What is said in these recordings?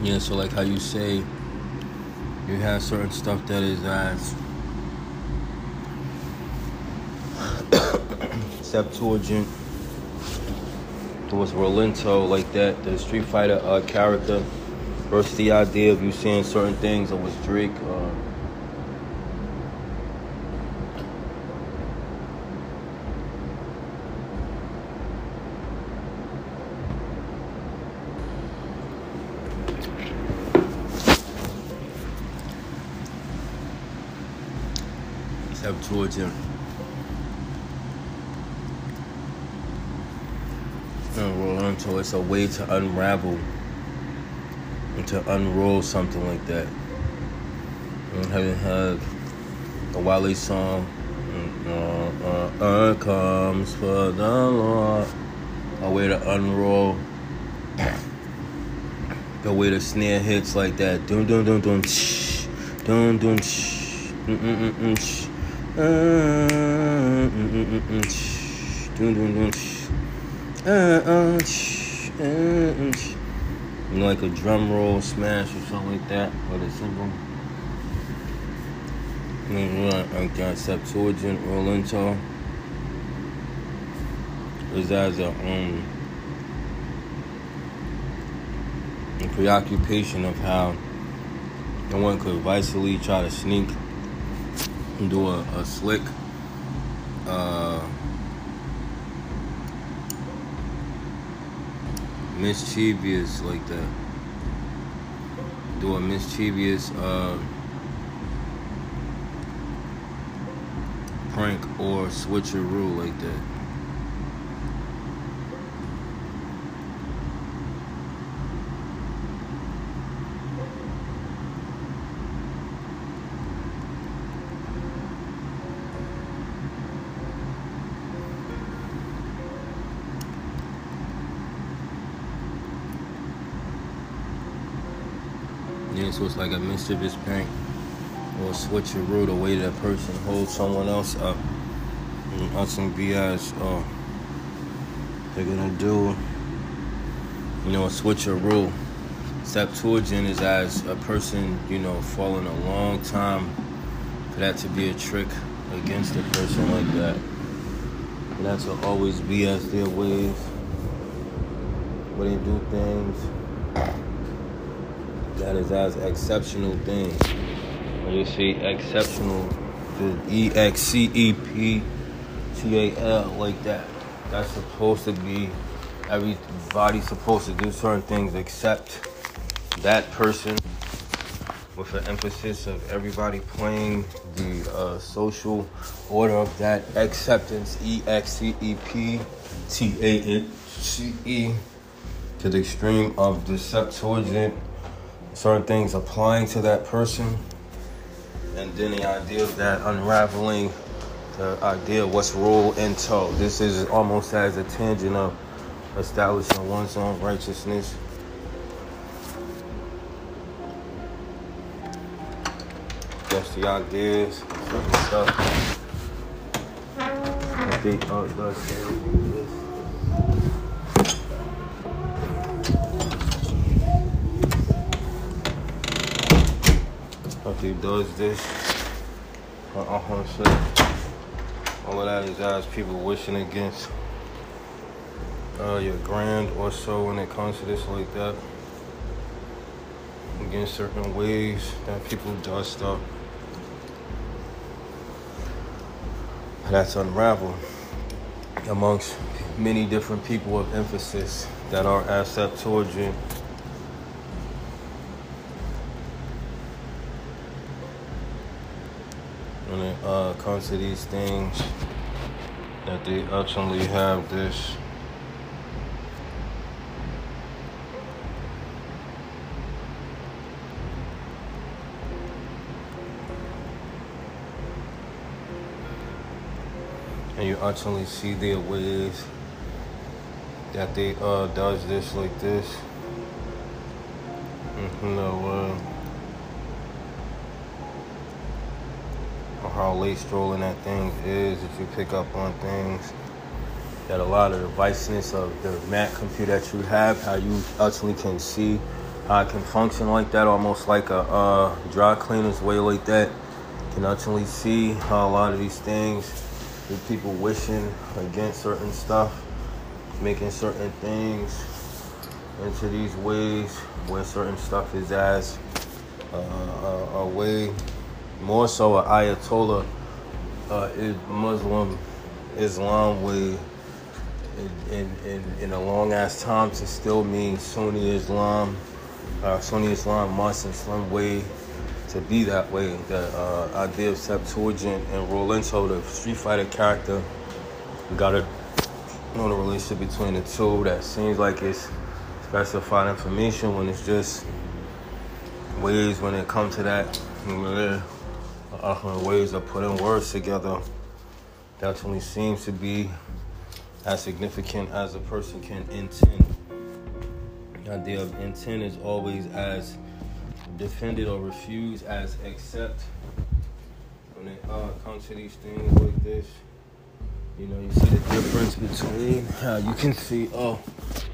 Yeah, so like how you say you have certain stuff that is as Septuagint towards Rolento like that, the Street Fighter uh, character versus the idea of you saying certain things that was Drake. Uh, Septuagint. And Rolento, it's a way to unravel and to unroll something like that. And having had a Wale song, uh, uh, uh, comes for the Lord, a way to unroll, the way the snare hits like that, dun dun dun dun, shh, dun dun, mm mm mm mm, You know, like a drum roll smash or something like that, with a simple. Like that Septuagint Rolento. Is as a um a preoccupation of how no one could viciously try to sneak do a, a slick uh mischievous like that. Do a mischievous uh, prank or switcheroo like that. Like a mischievous prank or switcheroo, the way that person holds someone else up. And ultimately be as uh, they're gonna do, you know, switch a switcheroo. Septuagint is as a person, you know, falling a long time for that to be a trick against a person like that. And that to always be as their ways, where they do things that is as exceptional things. When you see? Exceptional, the E X C E P T A L like that, that's supposed to be everybody's supposed to do certain things except that person with an emphasis of everybody playing the uh, social order of that acceptance E X C E P T A N C E to the extreme of the Septuagint certain things applying to that person, and then the idea of that unraveling the idea of what's role in tow. This is almost as a tangent of establishing one's own righteousness. That's the ideas, certain stuff. If he does this, uh, uh, say, all of that is as people wishing against uh, your grand or so when it comes to this like that. Against certain ways that people dust up. That's unraveled amongst many different people of emphasis that are asset towards when it uh, comes to these things that they actually have this and you actually see their ways that they uh does this like this. You know uh how late strolling that thing is if you pick up on things that a lot of the viceness of the Mac computer that you have, how you actually can see I can function like that, almost like a uh, dry cleaner's way like that. You can actually see how a lot of these things, with people wishing against certain stuff, making certain things into these ways where certain stuff is as uh, a, a, way, more so a Ayatollah uh, is Muslim Islam way in, in, in a long ass time to still mean Sunni Islam uh, Sunni Islam must in some way to be that way. The uh, idea of Septuagint and Rolento, the Street Fighter character, we got a you know the relationship between the two that seems like it's specified information when it's just ways when it comes to that uh, ways of putting words together definitely seems to be as significant as a person can intend The idea of intent is always as defended or refused as accept. When it uh, comes to these things like this, you know, you see the difference between how you can see, oh,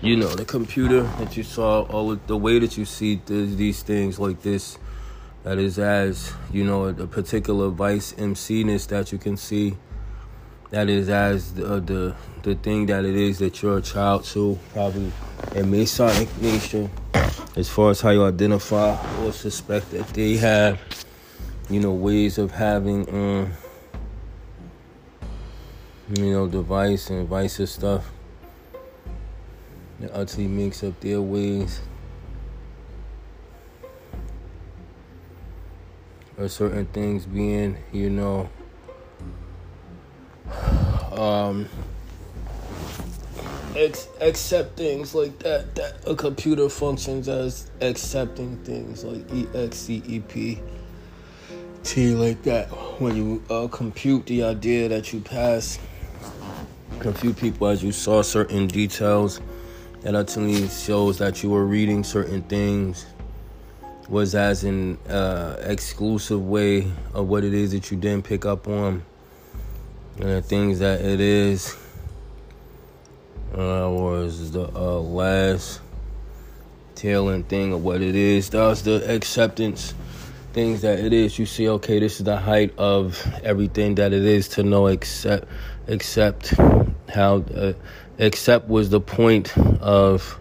you know, the computer that you saw, all the way that you see these things like this, that is as, you know, a particular vice MC-ness that you can see. That is as the, the the thing that it is that you're a child to probably a Masonic nation. As far as how you identify or suspect that they have you know ways of having um you know device and vice and stuff. That utterly makes up their ways or certain things being you know um, ex- accept things like that. That a computer functions as accepting things like except T like that. When you uh, compute the idea that you pass, confuse people as you saw certain details. That ultimately shows that you were reading certain things was as an uh, exclusive way of what it is that you didn't pick up on and the things that it is uh, was the uh, last tailing thing of what it is. That was the acceptance things that it is. You see, okay, this is the height of everything that it is to know accept, accept how, uh, was the point of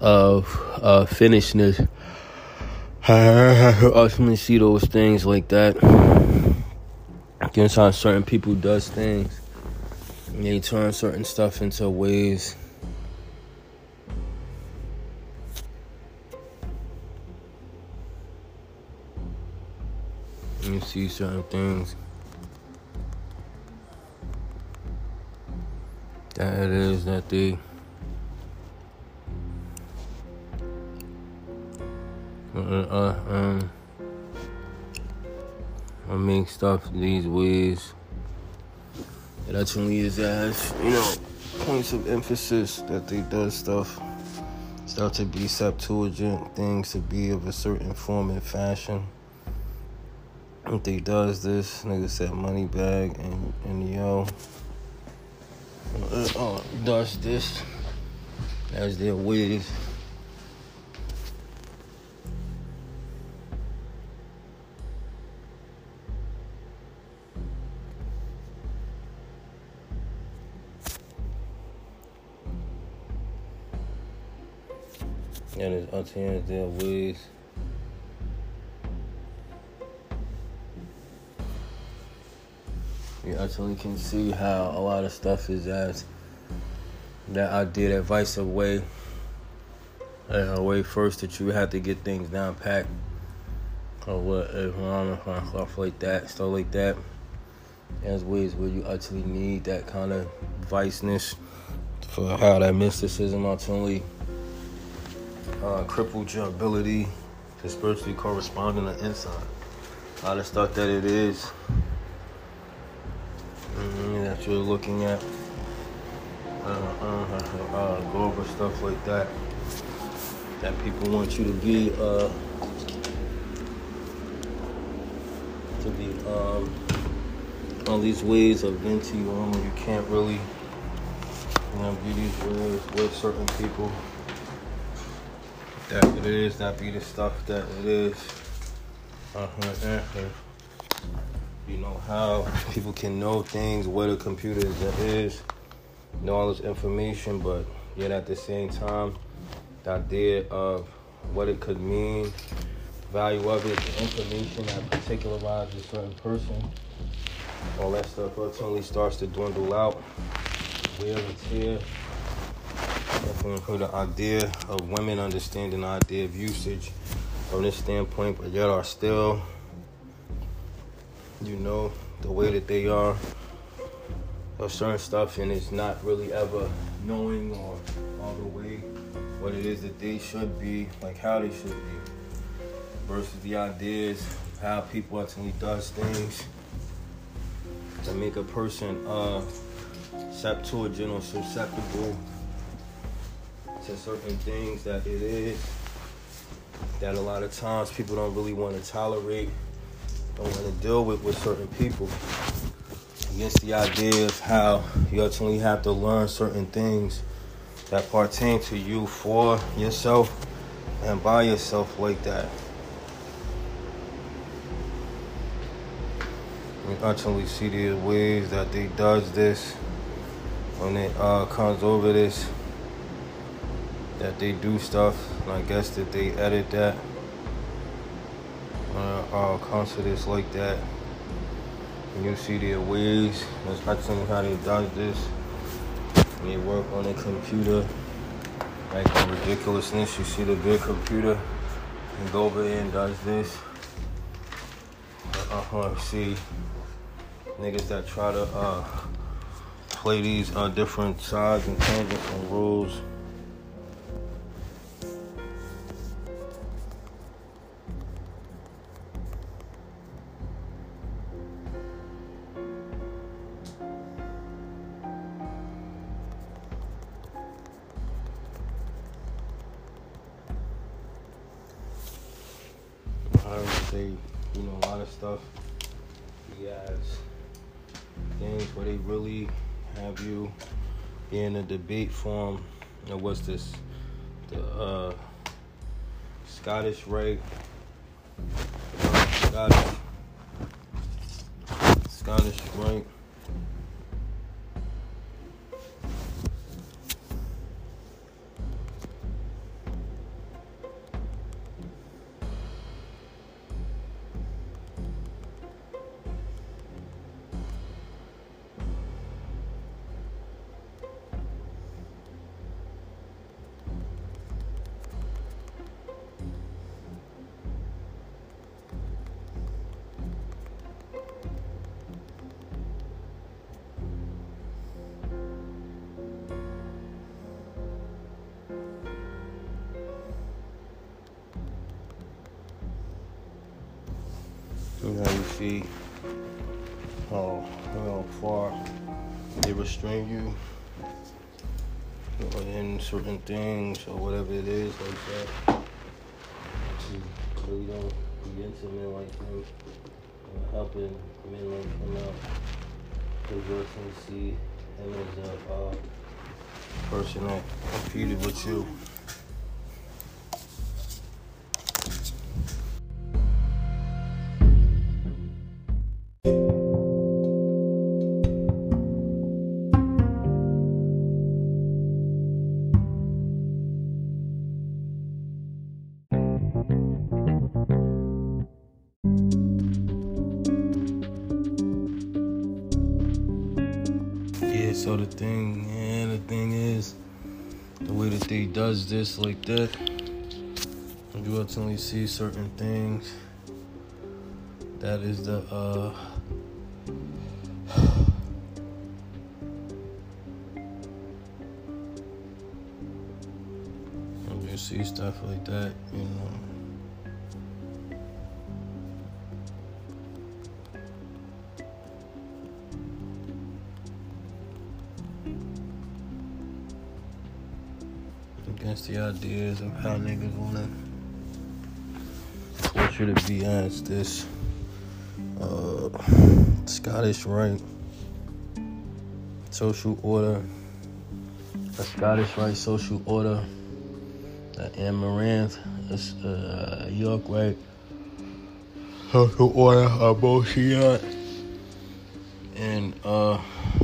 of uh, finishedness. Oh, I ultimately see those things like that. Against how certain people does things. And they turn certain stuff into ways. You see certain things. That it is that they uh, um I make stuff these ways. It actually is as, you know, points of emphasis that they does stuff. Start to be Septuagint things to be of a certain form and fashion. If they does this, nigga said money bag and and yo uh, uh, does this as their ways. And auntie their ways. You actually can see how a lot of stuff is as that idea, that vice of way, a way first that you have to get things down packed, or what, if mom and stuff like that, stuff like that. There's ways where you actually need that kind of viceness for how that mysticism ultimately uh, crippled your ability to spiritually correspond on the inside. A lot of stuff that it is mm, that you're looking at. Uh, uh, uh, go over stuff like that that people want you to be uh, to be um, all these ways of venting on when you can't really you know be these ways with certain people that it is, that be the stuff that it is. Uh-huh, uh-huh. You know how people can know things, what a computer is, know all this information, but yet at the same time, the idea of what it could mean, value of it, the information that particularizes a certain person, all that stuff ultimately starts to dwindle out. Wear and tear. Definitely heard the idea of women understanding the idea of usage from this standpoint, but yet are still, you know, the way that they are of certain stuff, and it's not really ever knowing or all the way what it is that they should be, like how they should be, versus the ideas how people actually does things to make a person uh, septuagint or susceptible to certain things that it is that a lot of times people don't really want to tolerate, don't want to deal with with certain people. Against the idea of how you ultimately have to learn certain things that pertain to you for yourself and by yourself like that. We ultimately see the ways that they does this when it uh, comes over this that they do stuff I guess that they edit that. Uh, uh to this like that. And you see their ways that's actually how they does this. They work on a computer like the ridiculousness you see the big computer and go over there and does this uh-huh see niggas that try to uh play these uh different sides and tangents and rules a debate form. And what's this? The uh, Scottish Rite. Scottish. Scottish. Things or whatever it is like that. You don't be into men like them or helping men like them out. Because you can see him as a uh, person that competed with you. This like that, you ultimately see certain things. That is the uh you see stuff like that, you know. Against the ideas of how niggas wanna force you to be as this uh, Scottish Rite, social order, a Scottish Rite social order the Amaranth, uh, York, right? Social order of Boshian, and uh,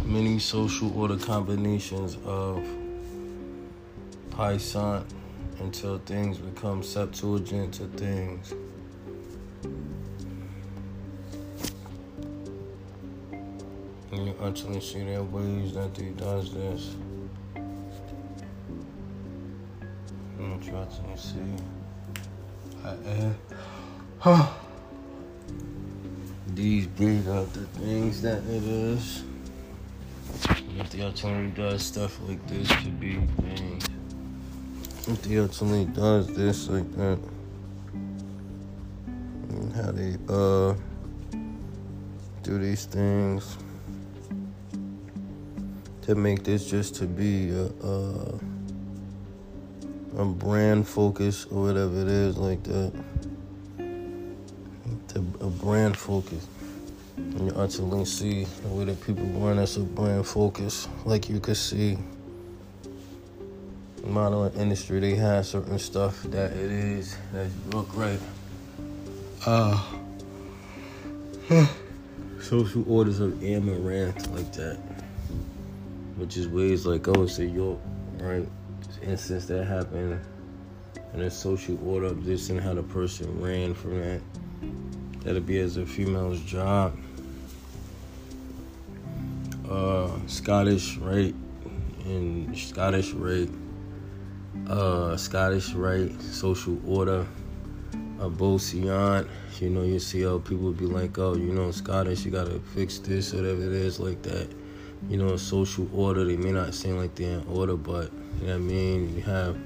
many social order combinations of Until things become Septuagint to things. And you actually see their ways that he does this. I'm trying to see. Uh, These bring up the things that it is. If the alternative does stuff like this to be things. If the alternative does this like that. And how they uh do these things to make this just to be a, a, a brand focus or whatever it is like that. To a brand focus. And you utterly see the way that people run as a brand focus. Like you could see modeling industry, they have certain stuff that it is that look right. Uh social orders of amaranth like that which is ways like oh say York, right? Instance that happened and a social order of this and how the person ran from that. That'll be as a female's job. Uh, Scottish rite and Scottish rite, uh, Scottish rite, social order, a Bosient. You know, you see how people be like, oh, you know, Scottish, you gotta fix this, whatever it is, like that you know, social order. They may not seem like they're in order, but you know what I mean? You have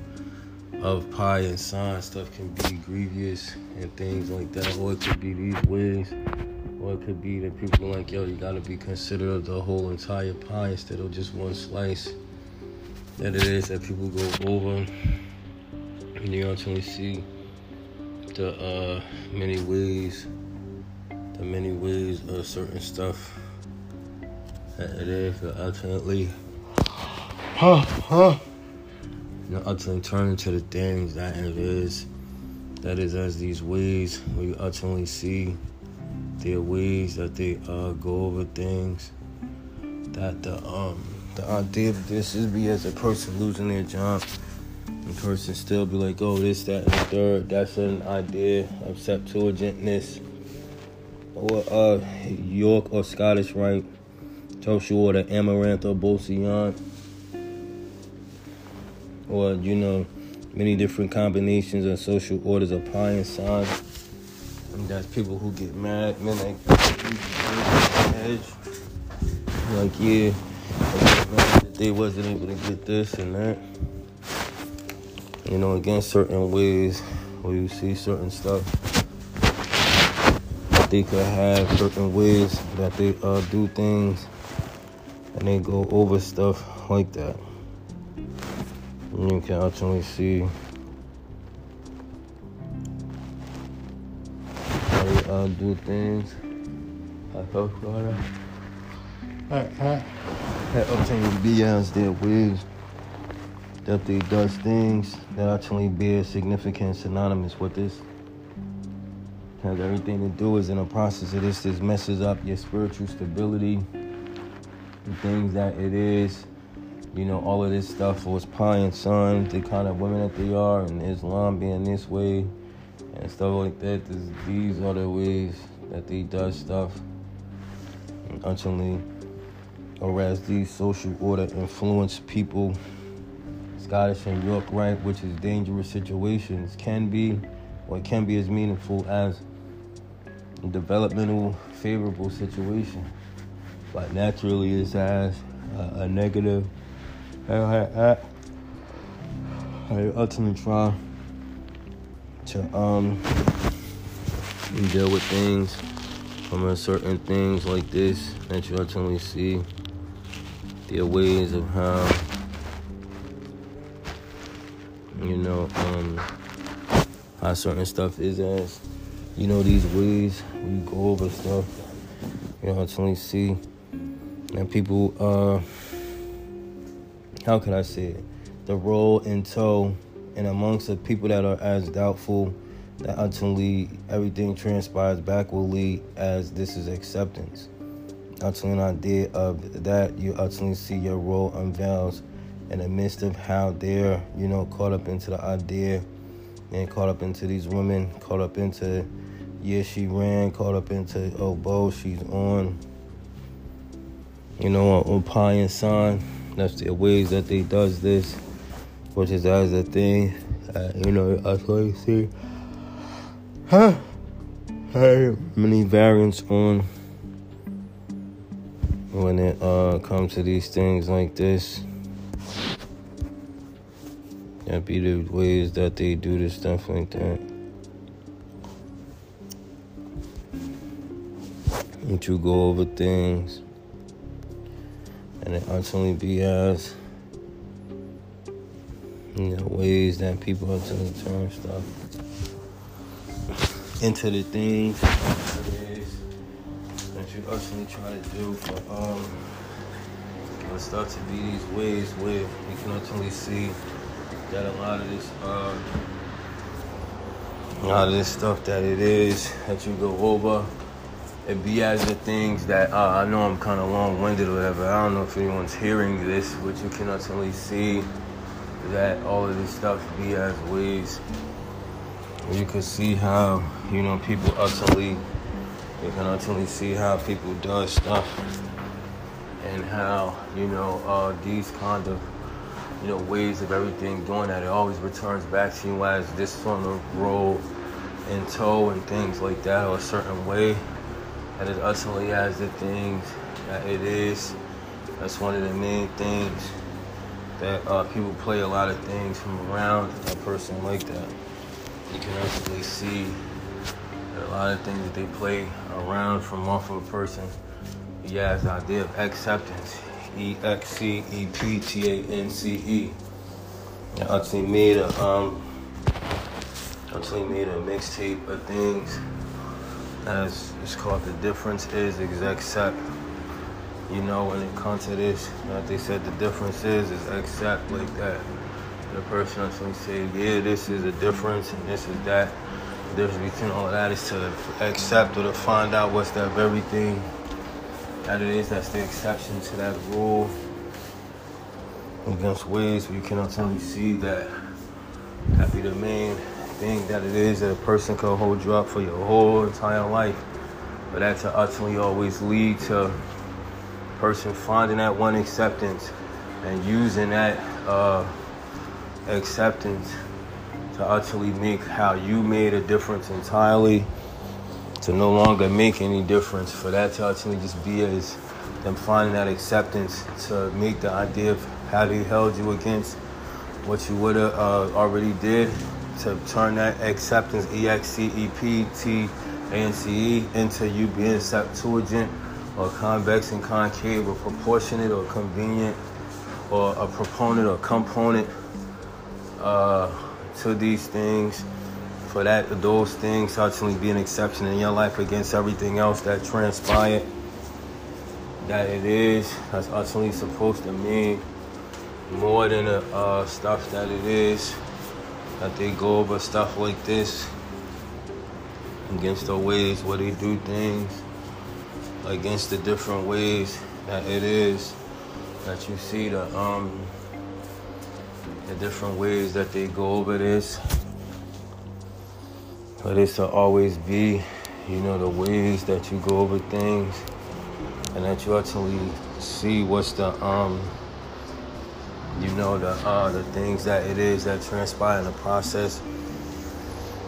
of pie and sign stuff can be grievous and things like that. Or it could be these ways. Or it could be that people are like, yo, you gotta be considerate of the whole entire pie instead of just one slice. That it is that people go over. And you ultimately see the uh, many ways, the many ways of certain stuff that it is that ultimately, huh, huh. You know, ultimately turn into the things that it is. That is as these ways where you ultimately see their ways that they uh, go over things. That the um the idea of this is be as a person losing their job. The person still be like, oh, this, that, and the third. That's an idea of Septuagintness or uh York or Scottish Rite social order amaranth or bosient or you know many different combinations of social orders of pi and sign and that's people who get mad men like like yeah they wasn't able to get this and that you know against certain ways where you see certain stuff they could have certain ways that they uh, do things and they go over stuff like that. And you can actually see how they uh, do things. I hope Florida. That obtaining BS their ways that they does things that actually bear significance synonymous with this. Has everything to do is in the process of this, this messes up your spiritual stability the things that it is. You know, all of this stuff was Pi and Son, the kind of women that they are, and Islam being this way and stuff like that. This, these are the ways that they does stuff. And ultimately, or as these social order influence people, Scottish and York Rite, which is dangerous situations, can be, or can be as meaningful as a developmental favorable situation but naturally it has a, a negative. I, I, I ultimately try to um deal with things from a certain things like this that you ultimately see their ways of how you know um how certain stuff is as you know these ways we go over stuff you ultimately see and people uh how can I say it? The role in tow and amongst the people that are as doubtful that ultimately everything transpires backwardly as this is acceptance. Ultimately, an idea of that, you ultimately see your role unveils in the midst of how they're, you know, caught up into the idea and caught up into these women, caught up into, yeah, she ran, caught up into, oh, Bo, she's on, you know, on Pi and. That's the ways that they does this, which is as a thing, uh, you know, I see. Huh? Hey, many variants on when it uh, comes to these things like this. That be the ways that they do this stuff like that. And you go over things, and it ultimately be as you know ways that people ultimately turn stuff into the things you ultimately try to do for um it start to be these ways where you can ultimately see that a lot of this uh a lot of this stuff that it is that you go over it be as the things that uh, I know I'm kind of long-winded or whatever. I don't know if anyone's hearing this, but you can ultimately see that all of this stuff be as ways you can see how you know people utterly you can ultimately see how people do stuff and how you know uh, these kind of you know ways of everything doing that it always returns back to you as this sort of roll in tow and things like that or a certain way. That it utterly as the things that it is. That's one of the main things that uh, people play a lot of things from around a person like that. You can actually see a lot of things that they play around from off of a person. Yeah, has the idea of acceptance. E X C E P T A N C E. Actually made a um actually made a mixtape of things as it's called The Difference is Accept. You know when it comes to this, like they said the difference is is accept like that the person actually say, yeah, this is a difference and this is that. Difference between all that is to accept or to find out what's that very thing that it is that's the exception to that rule against ways where you can ultimately see that that be the main thing that it is that a person can hold you up for your whole entire life. But that to ultimately always lead to person finding that one acceptance and using that uh, acceptance to actually make how you made a difference entirely to no longer make any difference for that to actually just be as them finding that acceptance to make the idea of how they held you against what you would have uh, already did to turn that acceptance e-x-c-e-p-t-a-n-c-e into you being septuagint or convex and concave or proportionate or convenient or a proponent or component uh, to these things, for that those things ultimately be an exception in your life against everything else that transpired. That it is that's ultimately supposed to mean more than the uh, stuff that it is. That they go over stuff like this against the ways where they do things, against the different ways that it is that you see the um the different ways that they go over this. But it's to always be, you know, the ways that you go over things and that you actually see what's the um you know the uh the things that it is that transpire in the process.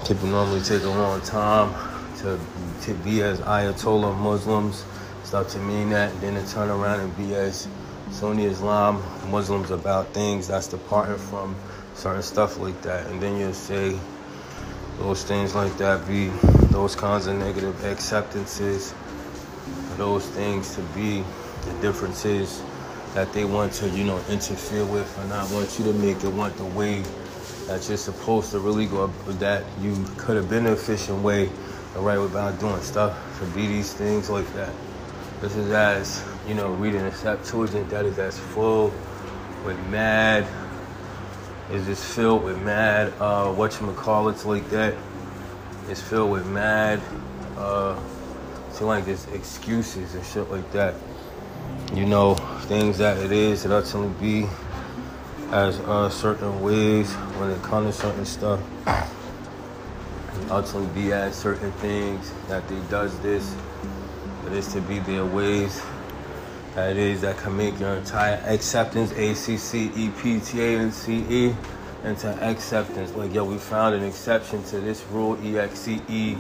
People normally take a long time to to be as Ayatollah Muslims, start to mean that, then to turn around and be as Sunni Islam, Muslims about things that's departing from certain stuff like that. And then you'll say those things like that be those kinds of negative acceptances, those things to be the differences that they want to, you know, interfere with and not want you to make it want the way that you're supposed to really go that you could have been the efficient way, the right way about doing stuff to be these things like that. This is as, you know, reading a Septuagint that is as full with mad is just filled with mad uh whatchamacallits like that. It's filled with mad uh so like this excuses and shit like that. You know, things that it is that ultimately be as uh certain ways when it comes to certain stuff. Ultimately be as certain things that they does this. But it's to be their ways that is that can make your entire acceptance A C C E P T A and C E into acceptance. Like yo, we found an exception to this rule E X C E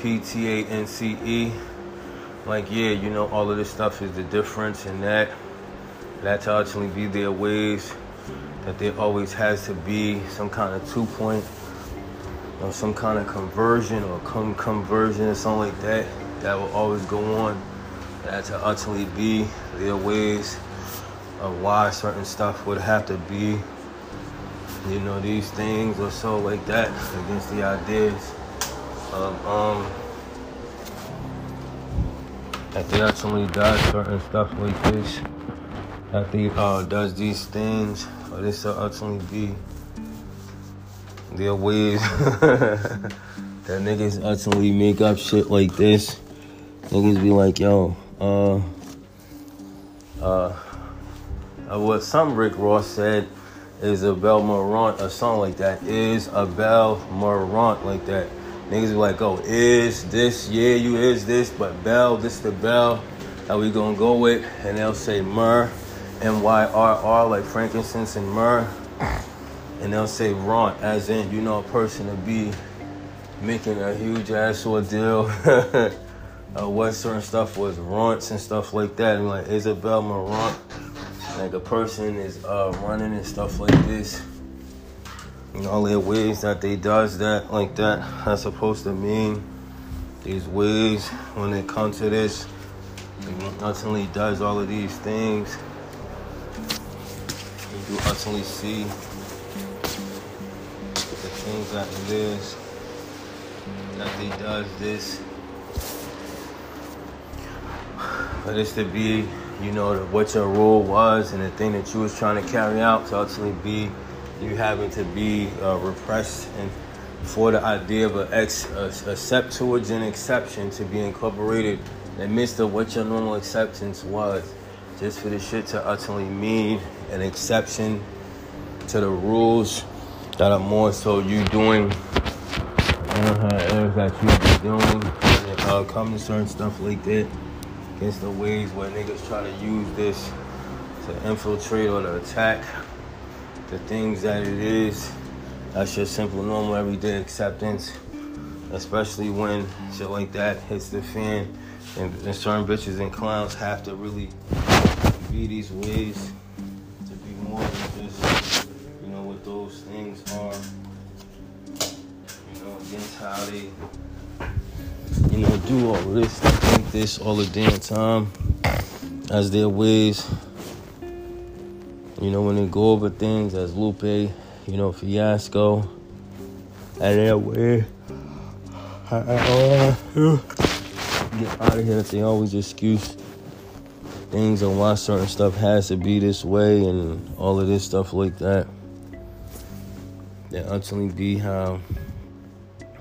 P T A N C E. Like yeah, you know all of this stuff is the difference in that. That to ultimately be their ways. That there always has to be some kind of two point or some kind of conversion or come conversion or something like that. That will always go on that to ultimately be their ways of why certain stuff would have to be, you know, these things or so like that against the ideas of um that they ultimately does certain stuff like this, that they uh does these things, or this will ultimately be their ways that niggas ultimately make up shit like this. Niggas be like, yo, uh, uh, what some Rick Ross said is a Bell Morant, a song like that. Is a Bell Morant like that. Niggas be like, oh, is this, yeah, you is this, but Bell, this the Bell that we gonna go with, and they'll say myrrh, M-Y-R-R, like frankincense and myrrh, and they'll say rant, as in, you know, a person to be making a huge ass ordeal uh, what certain stuff was runts and stuff like that. And like Isabel Marant, like a person is uh, running and stuff like this. And all their ways that they does that like that that's supposed to mean these ways when it comes to this. ultimately does all of these things. You ultimately see the things that it is that they does this but this to be, you know, what your role was and the thing that you was trying to carry out to ultimately be you having to be uh, repressed and for the idea of a, ex, a, a Septuagint exception to be incorporated in the midst of what your normal acceptance was, just for the shit to ultimately mean an exception to the rules that are more so you doing uh, that you be doing, uh, coming certain stuff like that against the ways where niggas try to use this to infiltrate or to attack the things that it is. That's just simple, normal, everyday acceptance. Especially when shit like that hits the fan and, and certain bitches and clowns have to really be these ways to be more than just, you know, what those things are. You know, against how they you know, do all this think this all the damn time as their ways. You know, when they go over things as Lupe, you know, fiasco, and their way. get out of here. They always excuse things on why certain stuff has to be this way and all of this stuff like that. They ultimately be how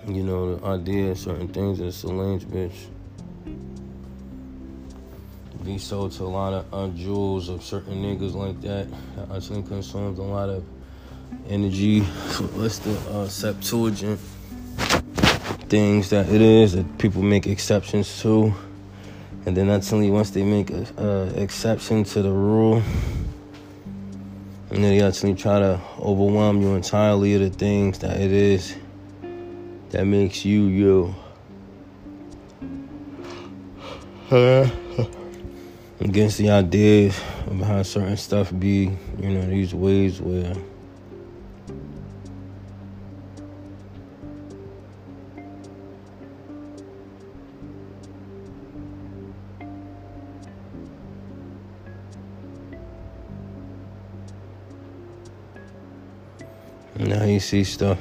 you know, the idea of certain things in Solange, bitch. Be sold to a lot of uh, jewels of certain niggas like that. That actually consumes a lot of energy. What's the uh, Septuagint things that it is that people make exceptions to. And then actually, once they make an uh, exception to the rule, and then they actually try to overwhelm you entirely of the things that it is that makes you you. Against the ideas of how certain stuff be, you know, these ways where Now you see stuff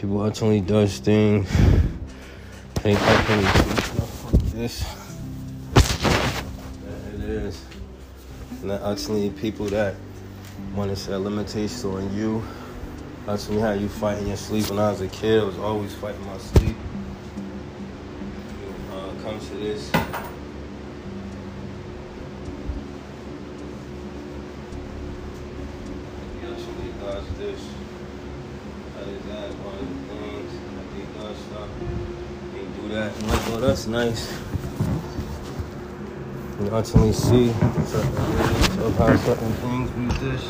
people ultimately does things and ultimately do stuff like this. That it is. And that ultimately people that want to set limitations on you, me how you fight in your sleep. When I was a kid, I was always fighting my sleep. Uh, comes to this. He actually does this. That is that one of the things that he does stuff. He do that. I'm like, oh, that's nice. You ultimately see certain of how certain things be this.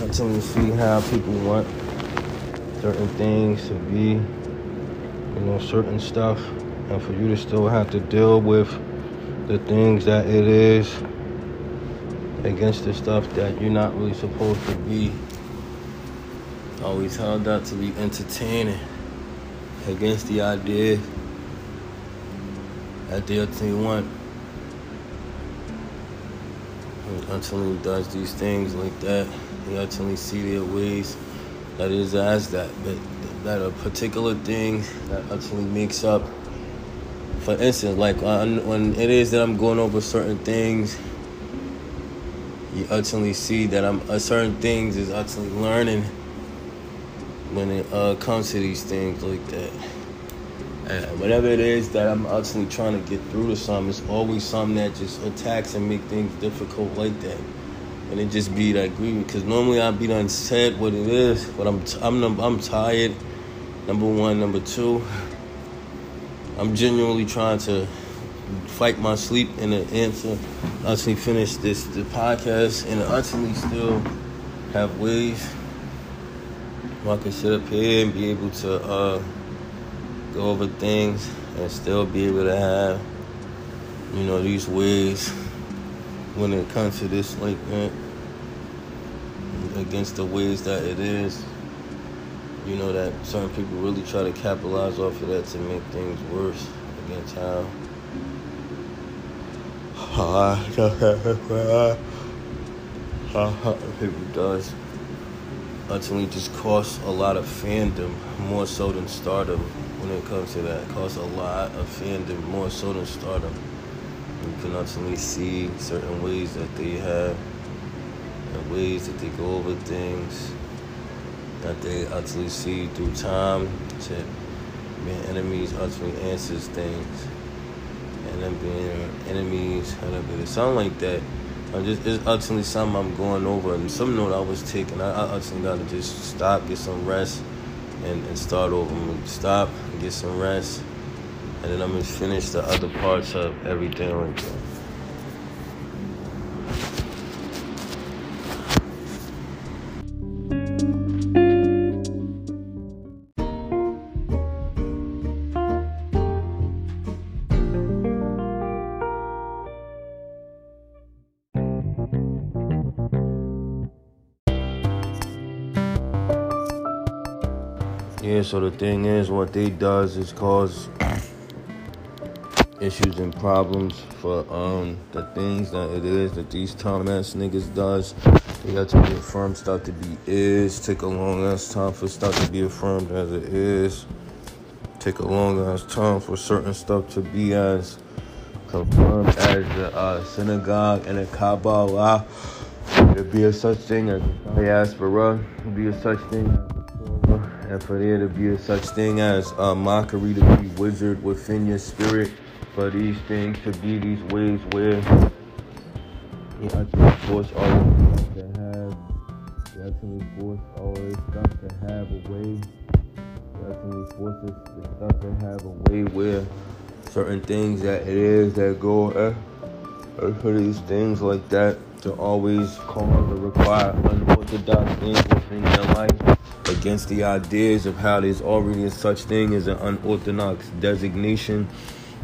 Ultimately see how people want certain things to be, you know, certain stuff, and for you to still have to deal with the things that it is against the stuff that you're not really supposed to be. Always held out to be entertaining against the idea that they ultimately want. Until he does these things like that, he ultimately see their ways that is as that, but that a particular thing that ultimately makes up. For instance, like when it is that I'm going over certain things, you ultimately see that I'm uh, certain things is ultimately learning when it uh, comes to these things like that. And whatever it is that I'm ultimately trying to get through to some, it's always something that just attacks and make things difficult like that. And it just be that grieving because normally I'd be done said what it is, but I'm t- I'm num- I'm tired. Number one, number two, I'm genuinely trying to fight my sleep and the answer. Ultimately finish this the podcast and ultimately still have ways I can sit up here and be able to uh, go over things and still be able to have you know these ways when it comes to this like that against the ways that it is. You know that certain people really try to capitalize off of that to make things worse against how people does ultimately just costs a lot of fandom more so than stardom when it comes to that. It costs a lot of fandom more so than stardom. You can ultimately see certain ways that they have and ways that they go over things that they ultimately see through time to being enemies ultimately answers things and then being enemies and it sound like that I just it's ultimately something I'm going over. And some note I was taking I, I gotta just stop get some rest and, and start over. I'm gonna stop get some rest and then I'm gonna finish the other parts of everything like that so the thing is, what they does is cause issues and problems for um the things that it is that these time ass niggas does. They got to be affirmed stuff to be is. Take a long ass time for stuff to be affirmed as it is. Take a long ass time for certain stuff to be as confirmed as the uh, synagogue and the Kabbalah. There be a such thing as diaspora. There be a such thing and for there to be a such thing as a mockery to be wizard within your spirit, for these things to be these ways where actually force this to have, actually force stuff to have a way, this, this to have a way where certain things that it is that go uh, for these things like that to always cause or require unorthodox things within your life against the ideas of how there's already such thing as an unorthodox designation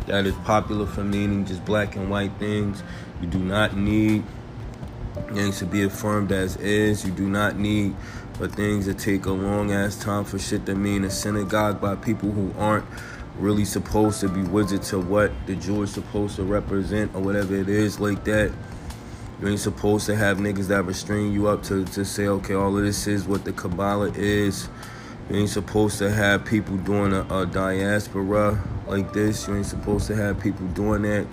that is popular for meaning just black and white things. You do not need things to be affirmed as is. You do not need for things to take a long ass time for shit to mean a synagogue by people who aren't really supposed to be wizards to what the Jewish supposed to represent or whatever it is like that. You ain't supposed to have niggas that restrain you up to, to say, okay, all of this is what the Kabbalah is. You ain't supposed to have people doing a, a diaspora like this. You ain't supposed to have people doing that.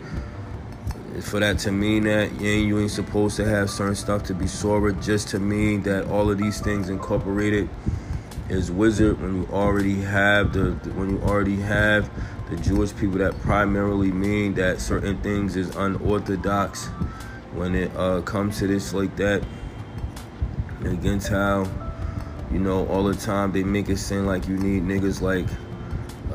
for that to mean that yeah, you ain't supposed to have certain stuff to be Saura, just to mean that all of these things incorporated is wizard when you already have the when you already have the Jewish people that primarily mean that certain things is unorthodox when it uh, comes to this like that against how you know all the time they make it seem like you need niggas like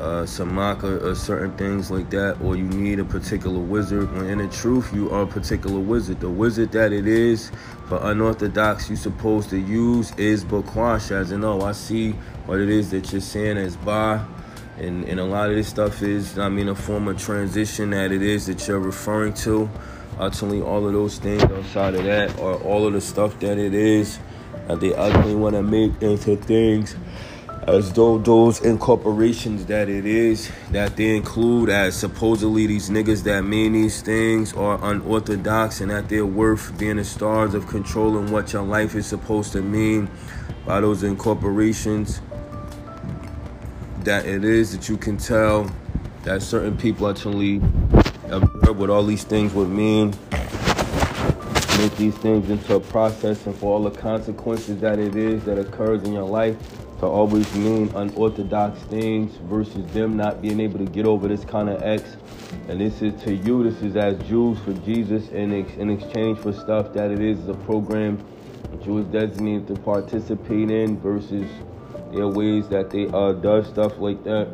uh, Samaka or certain things like that, or you need a particular wizard. When in the truth, you are a particular wizard. The wizard that it is for unorthodox you supposed to use is Bakwash, as in, oh, I see what it is that you're saying as Ba. And, and a lot of this stuff is, I mean, a form of transition that it is that you're referring to. Ultimately, all of those things outside of that, or all of the stuff that it is that they ultimately want to make into things as though those incorporations that it is that they include as supposedly these niggas that mean these things are unorthodox and that they're worth being the stars of controlling what your life is supposed to mean by those incorporations that it is that you can tell that certain people actually observe what all these things would mean make these things into a process and for all the consequences that it is that occurs in your life to always mean unorthodox things versus them not being able to get over this kind of X. And this is to you, this is as Jews for Jesus in, ex- in exchange for stuff that it is a program that you was designated to participate in versus their ways that they uh, does stuff like that.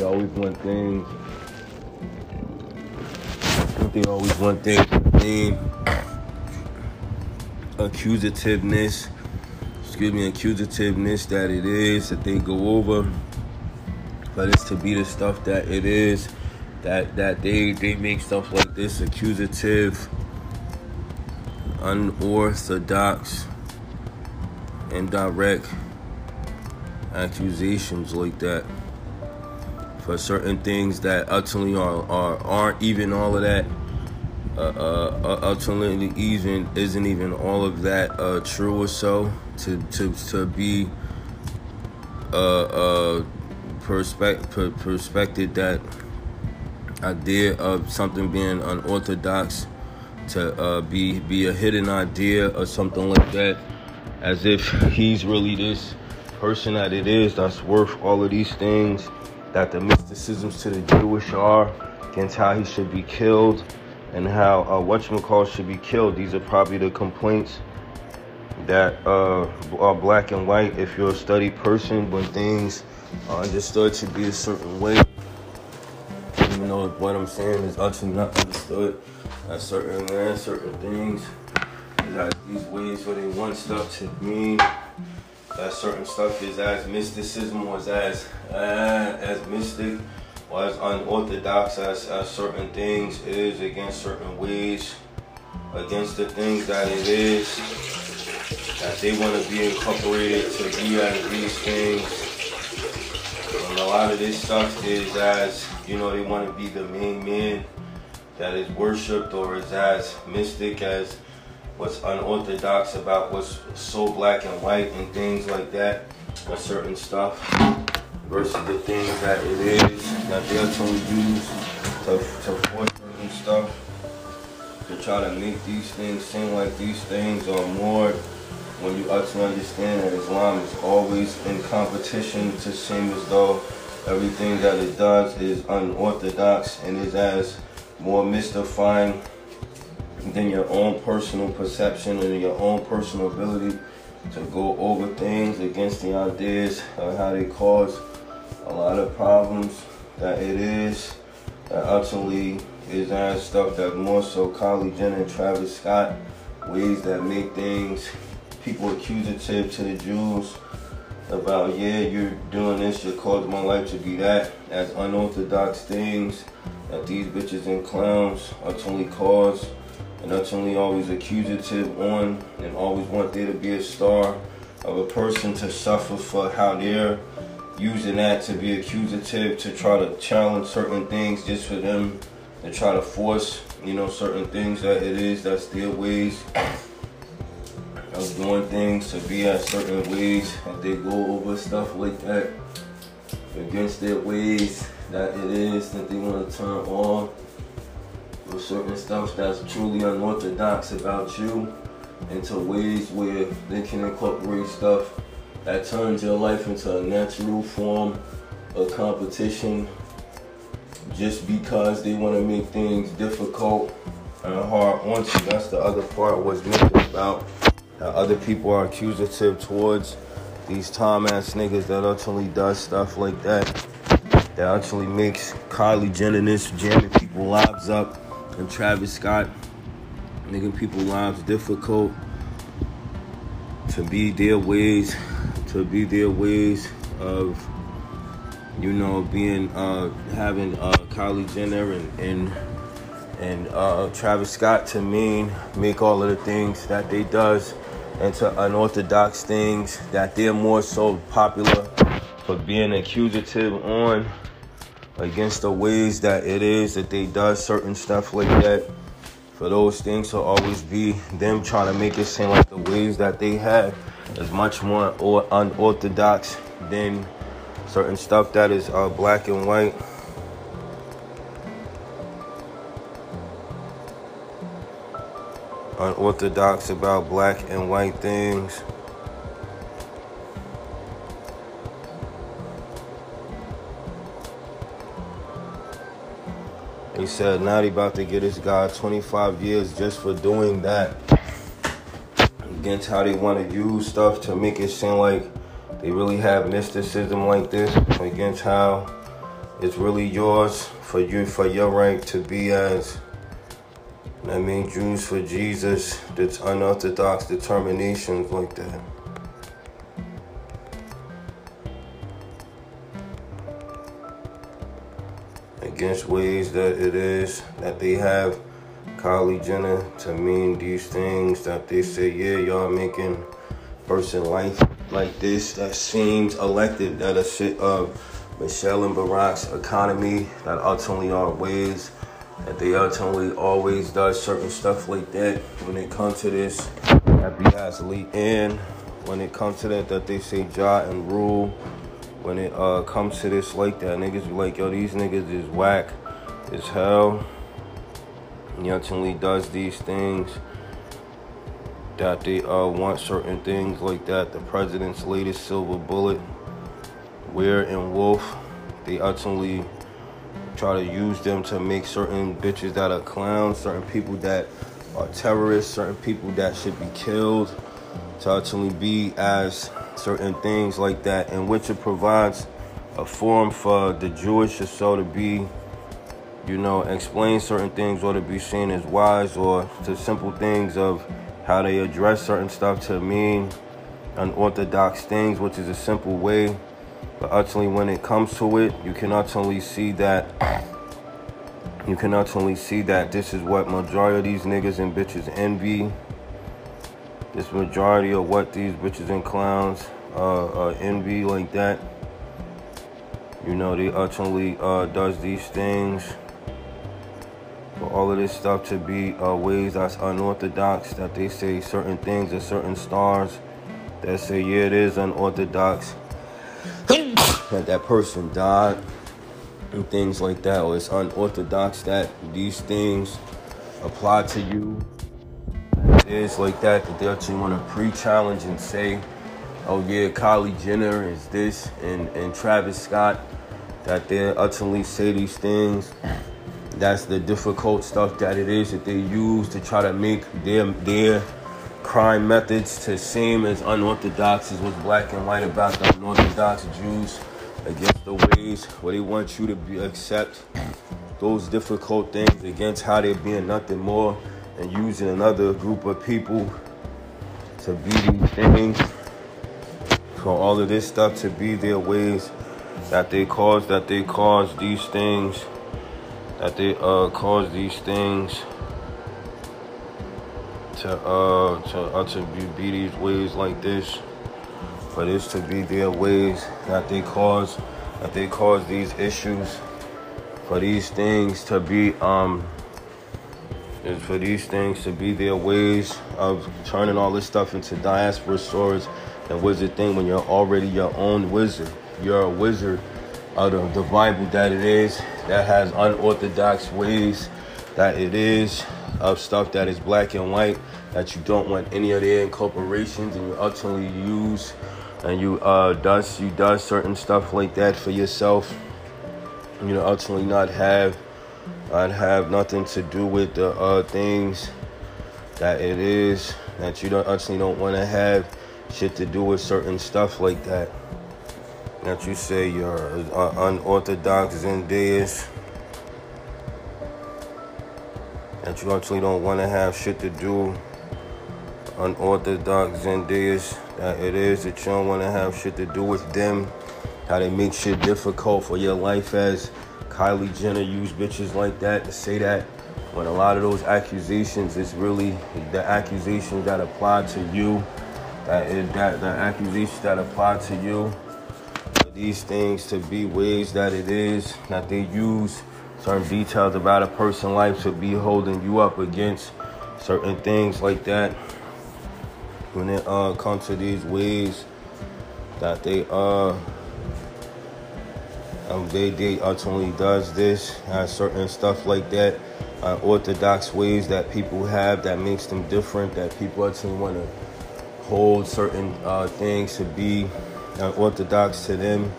They always want things. They always want things name accusativeness. Excuse me accusativeness that it is that they go over. But it's to be the stuff that it is that that they they make stuff like this accusative unorthodox and direct accusations like that for certain things that ultimately are, are aren't even all of that. Uh, uh, uh, ultimately even isn't even all of that uh, true or so. To to to be uh uh perspect per- perspective that idea of something being unorthodox to uh, be be a hidden idea or something like that. As if he's really this person that it is that's worth all of these things that the mysticisms to the Jewish are against how he should be killed and how uh, whatchamacall should be killed. These are probably the complaints that uh, are black and white if you're a study person when things are understood to be a certain way. Even though what I'm saying is actually not understood at certain man, certain things. These ways where they want stuff to mean that certain stuff is as mysticism was as uh, as mystic or as unorthodox as, as certain things is against certain ways, against the things that it is that they want to be incorporated to be as these things. And a lot of this stuff is as, you know, they want to be the main man that is worshipped or is as mystic as what's unorthodox about what's so black and white and things like that, or certain stuff versus the things that it is that they're to use to, to force certain stuff to try to make these things seem like these things are more. When you actually understand that Islam is always in competition to seem as though everything that it does is unorthodox and is as more mystifying than your own personal perception and your own personal ability to go over things against the ideas of how they cause a lot of problems that it is that ultimately is on stuff that more so Kylie Jenner and Travis Scott ways that make things people accusative to the Jews about yeah you're doing this you caused my life to be that as unorthodox things that these bitches and clowns ultimately cause and ultimately always accusative on and always want there to be a star of a person to suffer for how they're using that to be accusative to try to challenge certain things just for them to try to force, you know, certain things that it is that's their ways of doing things to be at certain ways. That they go over stuff like that against their ways that it is that they want to turn on or certain stuff that's truly unorthodox about you into ways where they can incorporate stuff that turns your life into a natural form of competition just because they want to make things difficult and hard on you. That's the other part was mentioned about how other people are accusative towards these Tom ass niggas that ultimately does stuff like that. That actually makes Kylie Jenner this jamming people lives up and Travis Scott making people lives difficult. To be their ways to be their ways of you know being uh having uh Kylie Jenner and and and uh, Travis Scott to mean make all of the things that they does into unorthodox things that they're more so popular for being accusative on against the ways that it is that they does certain stuff like that. For those things to always be them trying to make it seem like the ways that they have is much more or unorthodox than certain stuff that is uh, black and white. Unorthodox about black and white things. Said now he about to get this guy 25 years just for doing that. Against how they want to use stuff to make it seem like they really have mysticism like this. Against how it's really yours for you for your right to be as I mean Jews for Jesus that's unorthodox determinations like that. Against ways that it is that they have. Kylie Jenner to mean these things that they say, yeah, y'all making person life like this that seems elected that a shit of Michelle and Barack's economy that ultimately are ways that they ultimately always does certain stuff like that when it comes to this that be athlete and when it comes to that that they say Ja and rule when it uh, comes to this like that, niggas be like, yo, these niggas is whack as hell. Ultimately does these things that they uh, want certain things like that. The president's latest silver bullet, Ware and Wolf, they ultimately try to use them to make certain bitches that are clowns, certain people that are terrorists, certain people that should be killed, to ultimately be as certain things like that, in which it provides a forum for the Jewish or so to be, you know, explain certain things or to be seen as wise or to simple things of how they address certain stuff to mean unorthodox things, which is a simple way. But ultimately, when it comes to it, you can ultimately see that. You can ultimately see that this is what majority of these niggas and bitches envy this majority of what these bitches and clowns uh, uh, envy like that. You know, they ultimately uh, does these things for all of this stuff to be uh, ways that's unorthodox, that they say certain things or certain stars that say, yeah, it is unorthodox, that that person died and things like that, or it's unorthodox that these things apply to you is like that, that they actually want to pre-challenge and say, oh yeah, Kylie Jenner is this, and, and Travis Scott, that they utterly say these things. That's the difficult stuff that it is that they use to try to make their their crime methods to seem as unorthodox as what's black and white about the unorthodox Jews against the ways where they want you to be accept those difficult things against how they're being nothing more and using another group of people to be these things. For all of this stuff to be their ways that they cause, that they cause these things, that they uh cause these things to uh to uh, to be, be these ways like this. For this to be their ways that they cause, that they cause these issues. For these things to be um is for these things to be their ways of turning all this stuff into diaspora stories and wizard thing when you're already your own wizard. You're a wizard out of the Bible that it is, that has unorthodox ways, that it is, of stuff that is black and white, that you don't want any of their incorporations and you ultimately use and you uh does you does certain stuff like that for yourself. You know, ultimately not have I'd have nothing to do with the uh, things that it is that you don't actually don't want to have shit to do with certain stuff like that. That you say you're unorthodox Zendeas. That you actually don't want to have shit to do unorthodox Zendeas. That it is that you don't want to have shit to do with them. How they make shit difficult for your life as Kylie Jenner used bitches like that to say that. When a lot of those accusations is really the accusations that apply to you, that is that the accusations that apply to you, these things to be ways that it is that they use certain details about a person's life to be holding you up against certain things like that. When it uh comes to these ways that they uh um, they they ultimately does this, has certain stuff like that, uh, orthodox ways that people have that makes them different. That people ultimately want to hold certain uh, things to be uh, orthodox to them,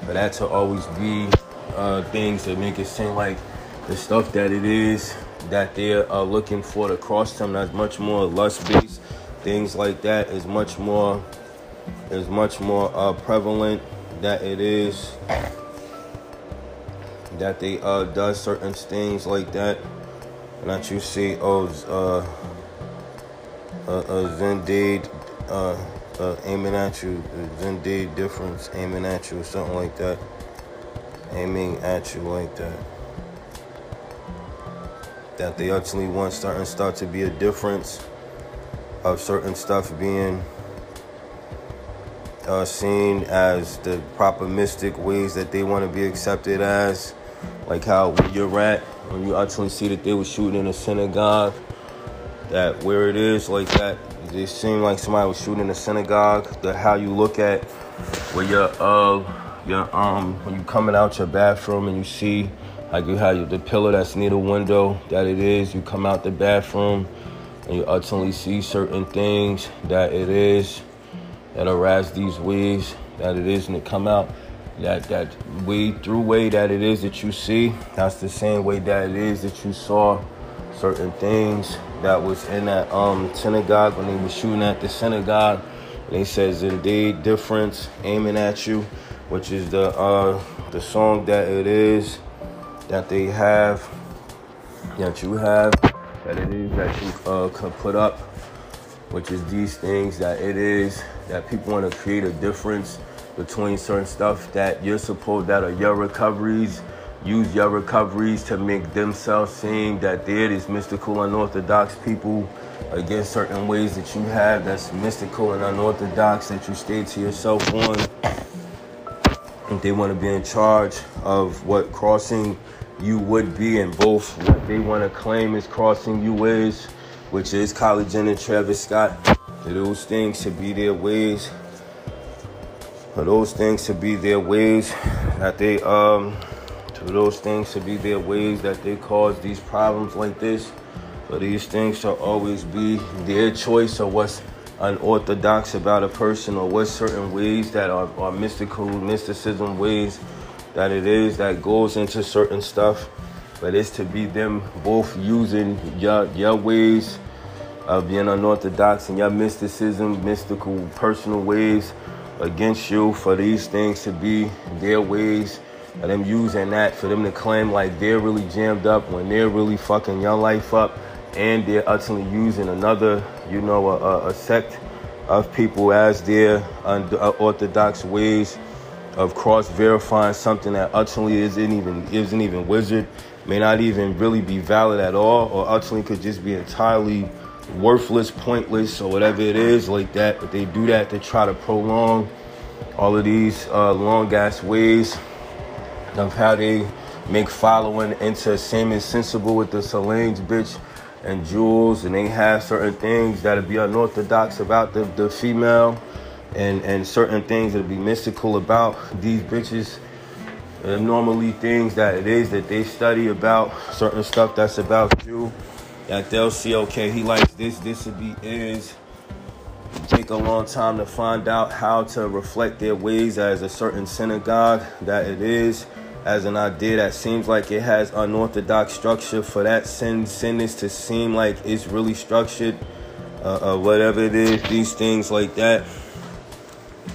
but that to always be uh, things that make it seem like the stuff that it is that they're uh, looking for to cross them. That's much more lust based. Things like that is much more is much more uh, prevalent that it is that they uh does certain things like that. And that you see oh uh uh, uh uh, uh aiming at you. Zendade difference aiming at you something like that. Aiming at you like that. That they actually want certain stuff to be a difference of certain stuff being uh, seen as the proper mystic ways that they want to be accepted as like how you're at, when you actually see that they were shooting in a synagogue, that where it is like that, it seemed like somebody was shooting in a synagogue. That how you look at where you're uh your um when you coming out your bathroom and you see like you have the pillar that's near the window that it is, you come out the bathroom and you ultimately see certain things that it is that arise these waves that it is and it come out that that way through way that it is that you see that's the same way that it is that you saw certain things that was in that um synagogue when they were shooting at the synagogue. He says indeed difference aiming at you which is the uh the song that it is that they have that you have that it is that you uh can put up which is these things that it is that people want to create a difference between certain stuff that you're supposed that are your recoveries. Use your recoveries to make themselves seem that they're these mystical unorthodox people against certain ways that you have that's mystical and unorthodox that you stay to yourself on. If they want to be in charge of what crossing you would be in both what they want to claim is crossing you is, which is Kylie Jenner, Travis Scott. Those things should be their ways for those things to be their ways that they um for those things to be their ways that they cause these problems like this. For these things to always be their choice of what's unorthodox about a person or what certain ways that are, are mystical mysticism ways that it is that goes into certain stuff. But it's to be them both using your your ways of being unorthodox and your mysticism mystical personal ways against you for these things to be their ways of them using that for them to claim like they're really jammed up when they're really fucking your life up and they're utterly using another, you know, a, a sect of people as their unorthodox uh, ways of cross verifying something that utterly isn't even isn't even wizard, may not even really be valid at all, or utterly could just be entirely worthless, pointless, or whatever it is like that. But they do that to try to prolong all of these uh, long ass ways of how they make following into same and sensible with the Solange bitch and jewels, and they have certain things that'll be unorthodox about the, the female, and and certain things that'll be mystical about these bitches. And normally things that it is that they study about certain stuff that's about you, that they'll see. Okay, he likes this. This would be is. Take a long time to find out how to reflect their ways as a certain synagogue that it is as an idea that seems like it has unorthodox structure for that sentence to seem like it's really structured uh, uh, whatever it is these things like that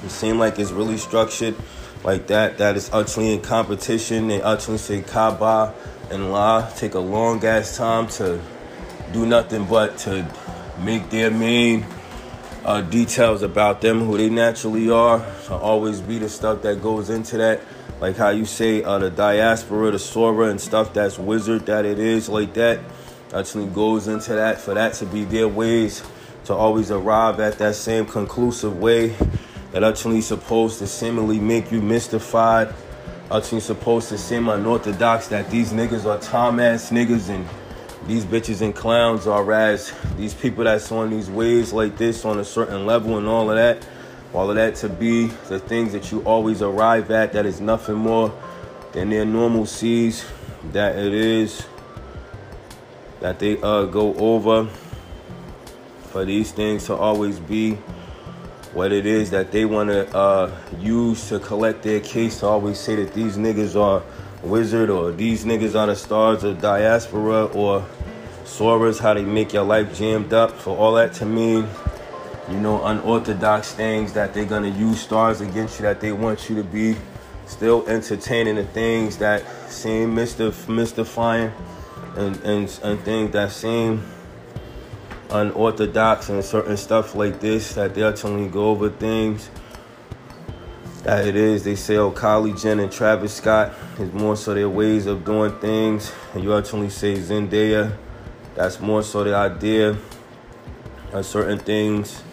it seem like it's really structured like that that is utterly in competition they utterly say kaba and la take a long ass time to do nothing but to make their main uh, details about them who they naturally are to always be the stuff that goes into that like how you say uh, the diaspora, the Saura, and stuff that's wizard that it is like that. Actually goes into that for that to be their ways to always arrive at that same conclusive way that actually supposed to seemingly make you mystified. Actually supposed to seem unorthodox that these niggas are Tom ass niggas and these bitches and clowns are as these people that's on these waves like this on a certain level and all of that all of that to be the things that you always arrive at that is nothing more than their normal seas that it is that they uh, go over. For these things to always be what it is that they want to uh, use to collect their case to always say that these niggas are wizard or these niggas are the stars of diaspora or Sauras, how they make your life jammed up. For all that to mean you know, unorthodox things that they're gonna use stars against you that they want you to be still entertaining the things that seem mystif- mystifying and, and, and things that seem unorthodox and certain stuff like this that they actually go over things that it is. They say, oh, Kylie Jenner and Travis Scott is more so their ways of doing things. And you actually say Zendaya, that's more so the idea of certain things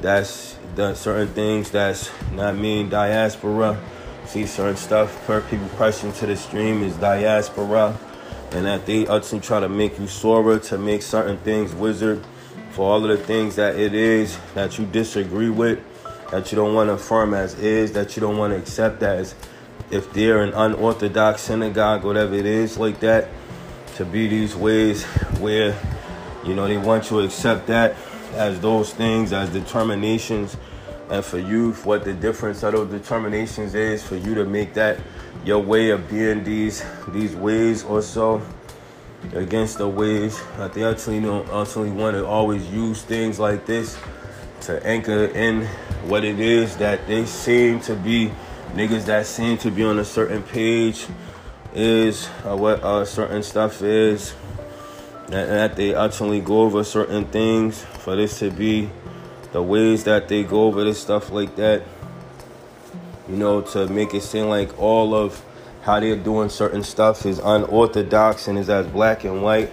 that's certain things that's not mean diaspora. See certain stuff per people pressing to the stream is diaspora. And that they actually try to make you Saura to make certain things wizard for all of the things that it is that you disagree with, that you don't want to affirm as is, that you don't want to accept as if they're an unorthodox synagogue, whatever it is like that, to be these ways where you know they want you to accept that as those things as determinations and for you what the difference of those determinations is for you to make that your way of being these these ways or so against the ways that they actually don't actually want to always use things like this to anchor in what it is that they seem to be. Niggas that seem to be on a certain page is uh, what uh, certain stuff is. That they actually go over certain things for this to be the ways that they go over this stuff like that. You know to make it seem like all of how they're doing certain stuff is unorthodox and is as black and white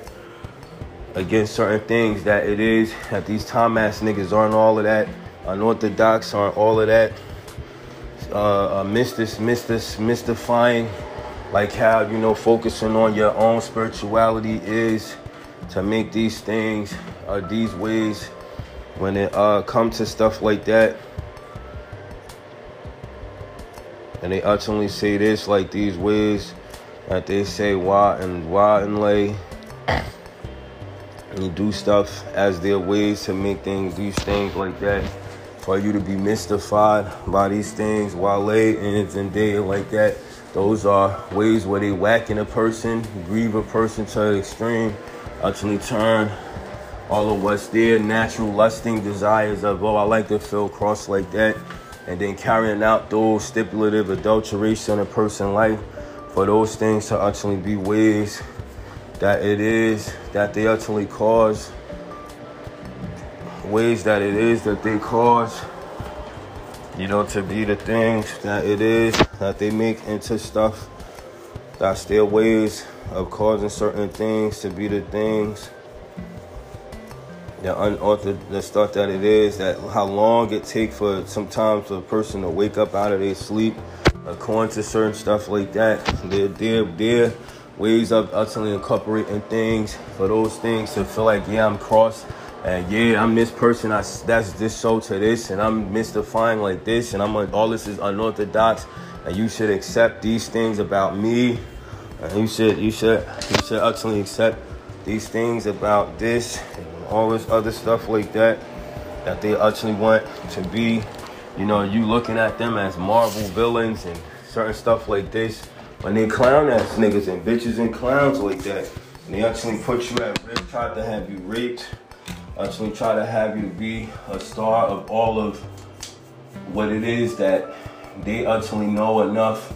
against certain things that it is that these Tom ass niggas aren't all of that unorthodox aren't all of that. Uh, uh mystis, mystis, mystifying like how you know focusing on your own spirituality is to make these things uh, these ways when it uh, come to stuff like that. And they ultimately say this like these ways that they say why and why and lay and do stuff as their ways to make things these things like that. For you to be mystified by these things Wale and Zendaya like that. Those are ways where they whacking a person grieve a person to the extreme actually turn all of what's there, natural lusting desires of, oh, I like to feel cross like that, and then carrying out those stipulative adulteration in a person's life. For those things to actually be ways that it is that they actually cause ways that it is that they cause you know to be the things that it is that they make into stuff that's their ways of causing certain things to be the things the unauthored the stuff that it is that how long it takes for sometimes for a person to wake up out of their sleep according to certain stuff like that. Their their their ways of utterly incorporating things for those things to feel like yeah I'm cross and yeah I'm this person I, that's this show to this and I'm mystifying like this and I'm all this is unorthodox and you should accept these things about me. And you should you should you should utterly accept these things about this and all this other stuff like that that they actually want to be. You know you looking at them as Marvel villains and certain stuff like this when they clown ass niggas and bitches and clowns like that, and they actually put you at risk, try to have you raped, actually try to have you be a star of all of what it is that they actually know enough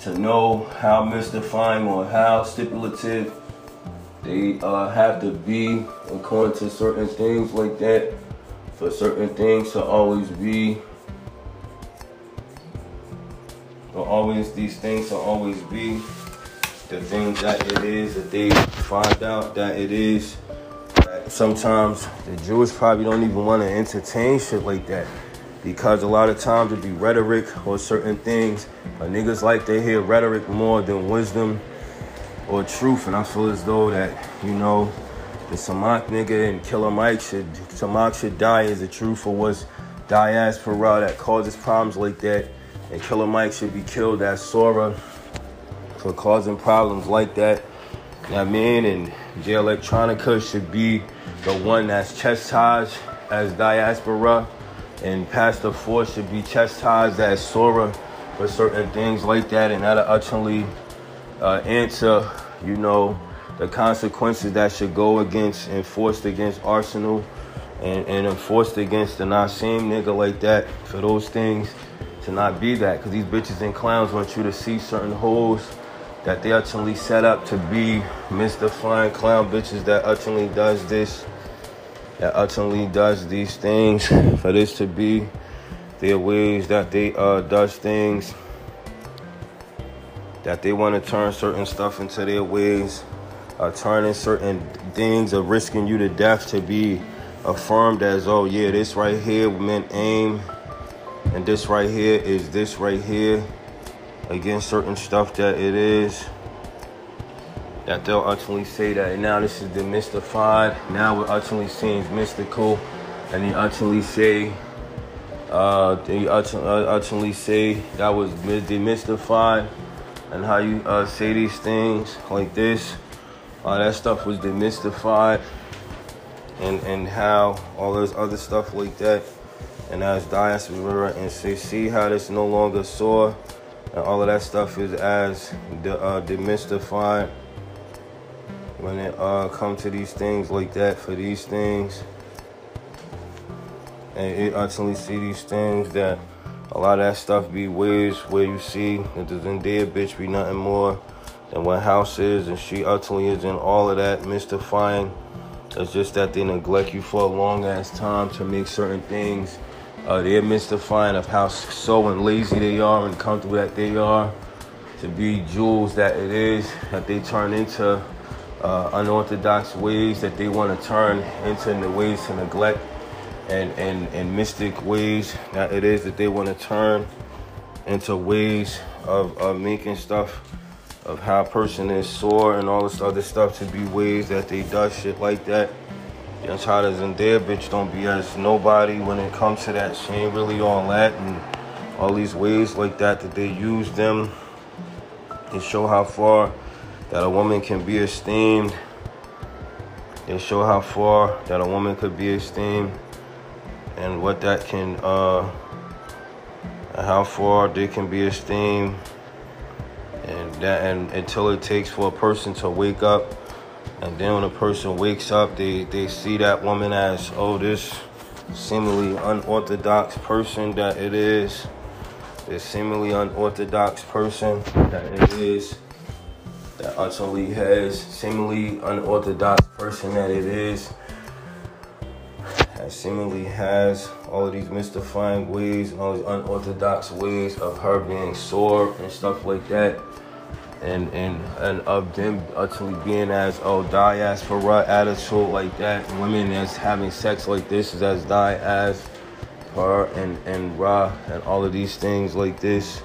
to know how mystifying or how stipulative they uh, have to be according to certain things like that for certain things to always be always these things will always be. The things that it is that they find out that it is. That sometimes the Jewish probably don't even want to entertain shit like that. Because a lot of times it be rhetoric or certain things. But niggas like to hear rhetoric more than wisdom or truth. And I feel as though that you know the Samak nigga and Killer Mike should Samak should die. As the truth or was diaspora that causes problems like that and Killer Mike should be killed as Saura for causing problems like that. You know I mean? And Jay Electronica should be the one that's chastised as Diaspora. And Pastor Force should be chastised as Sora for certain things like that. And that'll utterly uh, answer, you know, the consequences that should go against, enforced against Arsenal and, and enforced against the Nassim nigga like that for those things to not be that because these bitches and clowns want you to see certain holes that they utterly set up to be mystifying clown bitches that utterly does this, that utterly does these things. For this to be their ways that they uh does things. That they want to turn certain stuff into their ways, uh, turning certain things of risking you to death to be affirmed as oh yeah this right here meant aim and this right here is this right here. Against certain stuff that it is that they'll ultimately say that now this is demystified. Now we're ultimately seeing mystical. And they ultimately say uh they ultimately say that was demystified. And how you uh, say these things like this uh, that stuff was demystified. And and how all this other stuff like that and as diaspora and say see how this no longer saw and all of that stuff is as de- uh, demystified when it uh, come to these things like that for these things. And it ultimately see these things that a lot of that stuff be ways where you see that the Zendaya bitch be nothing more than what House is and she utterly is in all of that mystifying. It's just that they neglect you for a long ass time to make certain things uh, they're mystifying of how so and lazy they are and comfortable that they are to be jewels that it is that they turn into uh, unorthodox ways that they want to turn into the ways to neglect and, and, and mystic ways that it is that they want to turn into ways of, of making stuff of how a person is sore and all this other stuff to be ways that they does shit like that. That's how does in there, bitch don't be as nobody when it comes to that. She ain't really all that and all these ways like that that they use them to show how far that a woman can be esteemed. They show how far that a woman could be esteemed and what that can uh how far they can be esteemed and that and until it takes for a person to wake up and then when a person wakes up, they, they see that woman as, oh, this seemingly unorthodox person that it is. This seemingly unorthodox person that it is. That utterly has seemingly unorthodox person that it is. That seemingly has all of these mystifying ways and all these unorthodox ways of her being sore and stuff like that and and and of them utterly being as oh diaspora attitude like that, women as having sex like this is as die as her and and ra and all of these things like this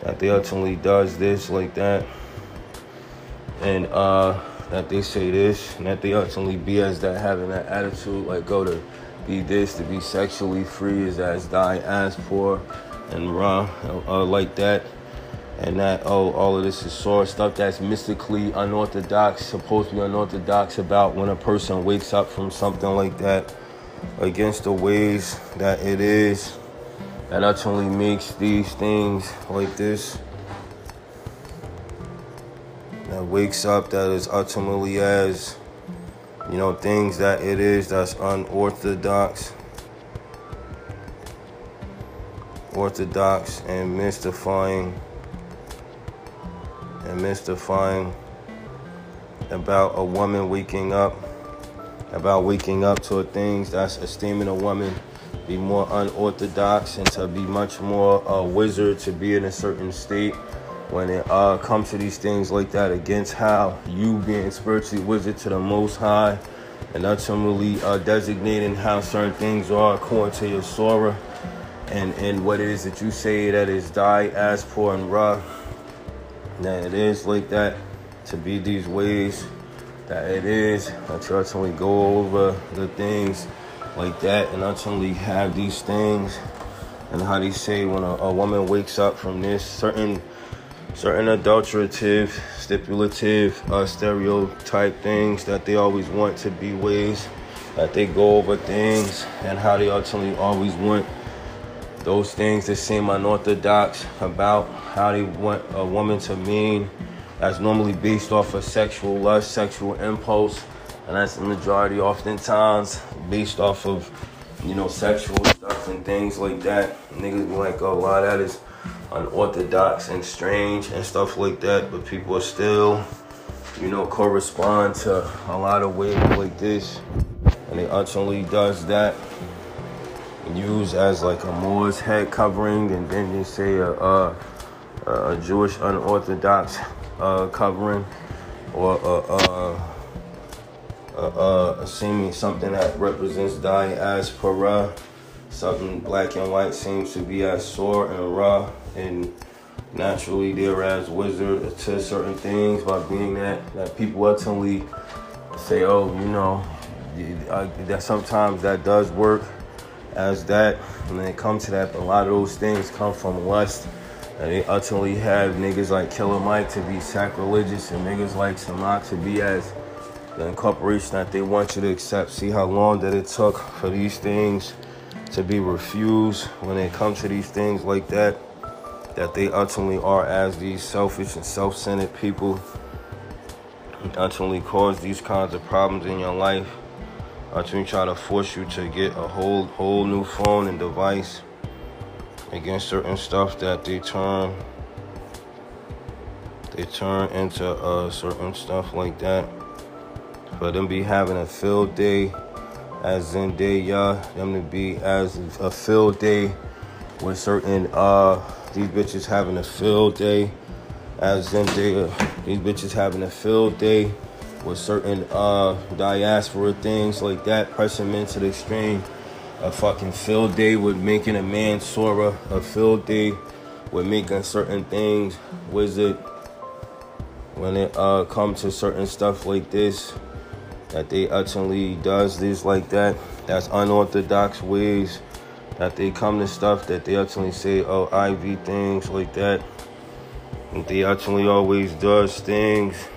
that they ultimately does this like that and uh, that they say this, and that they ultimately be as that having that attitude, like go to be this, to be sexually free, is as die as poor and raw, uh, like that. And that, oh, all of this is sort of stuff that's mystically unorthodox, supposed to be unorthodox about when a person wakes up from something like that against the ways that it is that ultimately makes these things like this. That wakes up that is ultimately as you know things that it is that's unorthodox. Orthodox and mystifying and mystifying about a woman waking up about waking up to things that's esteeming a woman be more unorthodox and to be much more a wizard to be in a certain state when it uh, comes to these things like that against how you being spiritually wizard to the most high and ultimately uh, designating how certain things are according to your Saura and, and what it is that you say that is diaspora and raw that it is like that to be these ways that it is that you ultimately go over the things like that and ultimately have these things and how they say when a, a woman wakes up from this certain certain adulterative stipulative uh, stereotype things that they always want to be ways that they go over things and how they ultimately always want those things that seem unorthodox about how they want a woman to mean that's normally based off of sexual lust sexual impulse and that's the majority oftentimes based off of you know sexual stuff and things like that. Niggas be like oh a lot of that is unorthodox and strange and stuff like that but people are still you know correspond to a lot of ways like this and it ultimately does that use as like a Moor's head covering and then they say a, a, a Jewish unorthodox uh, covering or uh, seeming something that represents diaspora. Something black and white seems to be as sore and raw, and naturally they're as wizard to certain things by being that that people ultimately say, oh, you know, that sometimes that does work as that. And then it comes to that, but a lot of those things come from lust. And they ultimately have niggas like Killer Mike to be sacrilegious and niggas like Samak to be as the incorporation that they want you to accept. See how long that it took for these things to be refused when it comes to these things like that. That they ultimately are as these selfish and self-centered people ultimately cause these kinds of problems in your life. Ultimately try to force you to get a whole whole new phone and device against certain stuff that they turn they turn into uh, certain stuff like that. For them be having a field day as y'all them to be as a field day with certain uh these bitches having a field day as in day these bitches having a field day with certain uh diaspora things like that pressing men to the extreme a fucking field day with making a man Saura a field day with making certain things wizard when it uh come to certain stuff like this that they ultimately does this like that. That's unorthodox ways that they come to stuff that they ultimately say, oh, IV things like that. And they ultimately always does things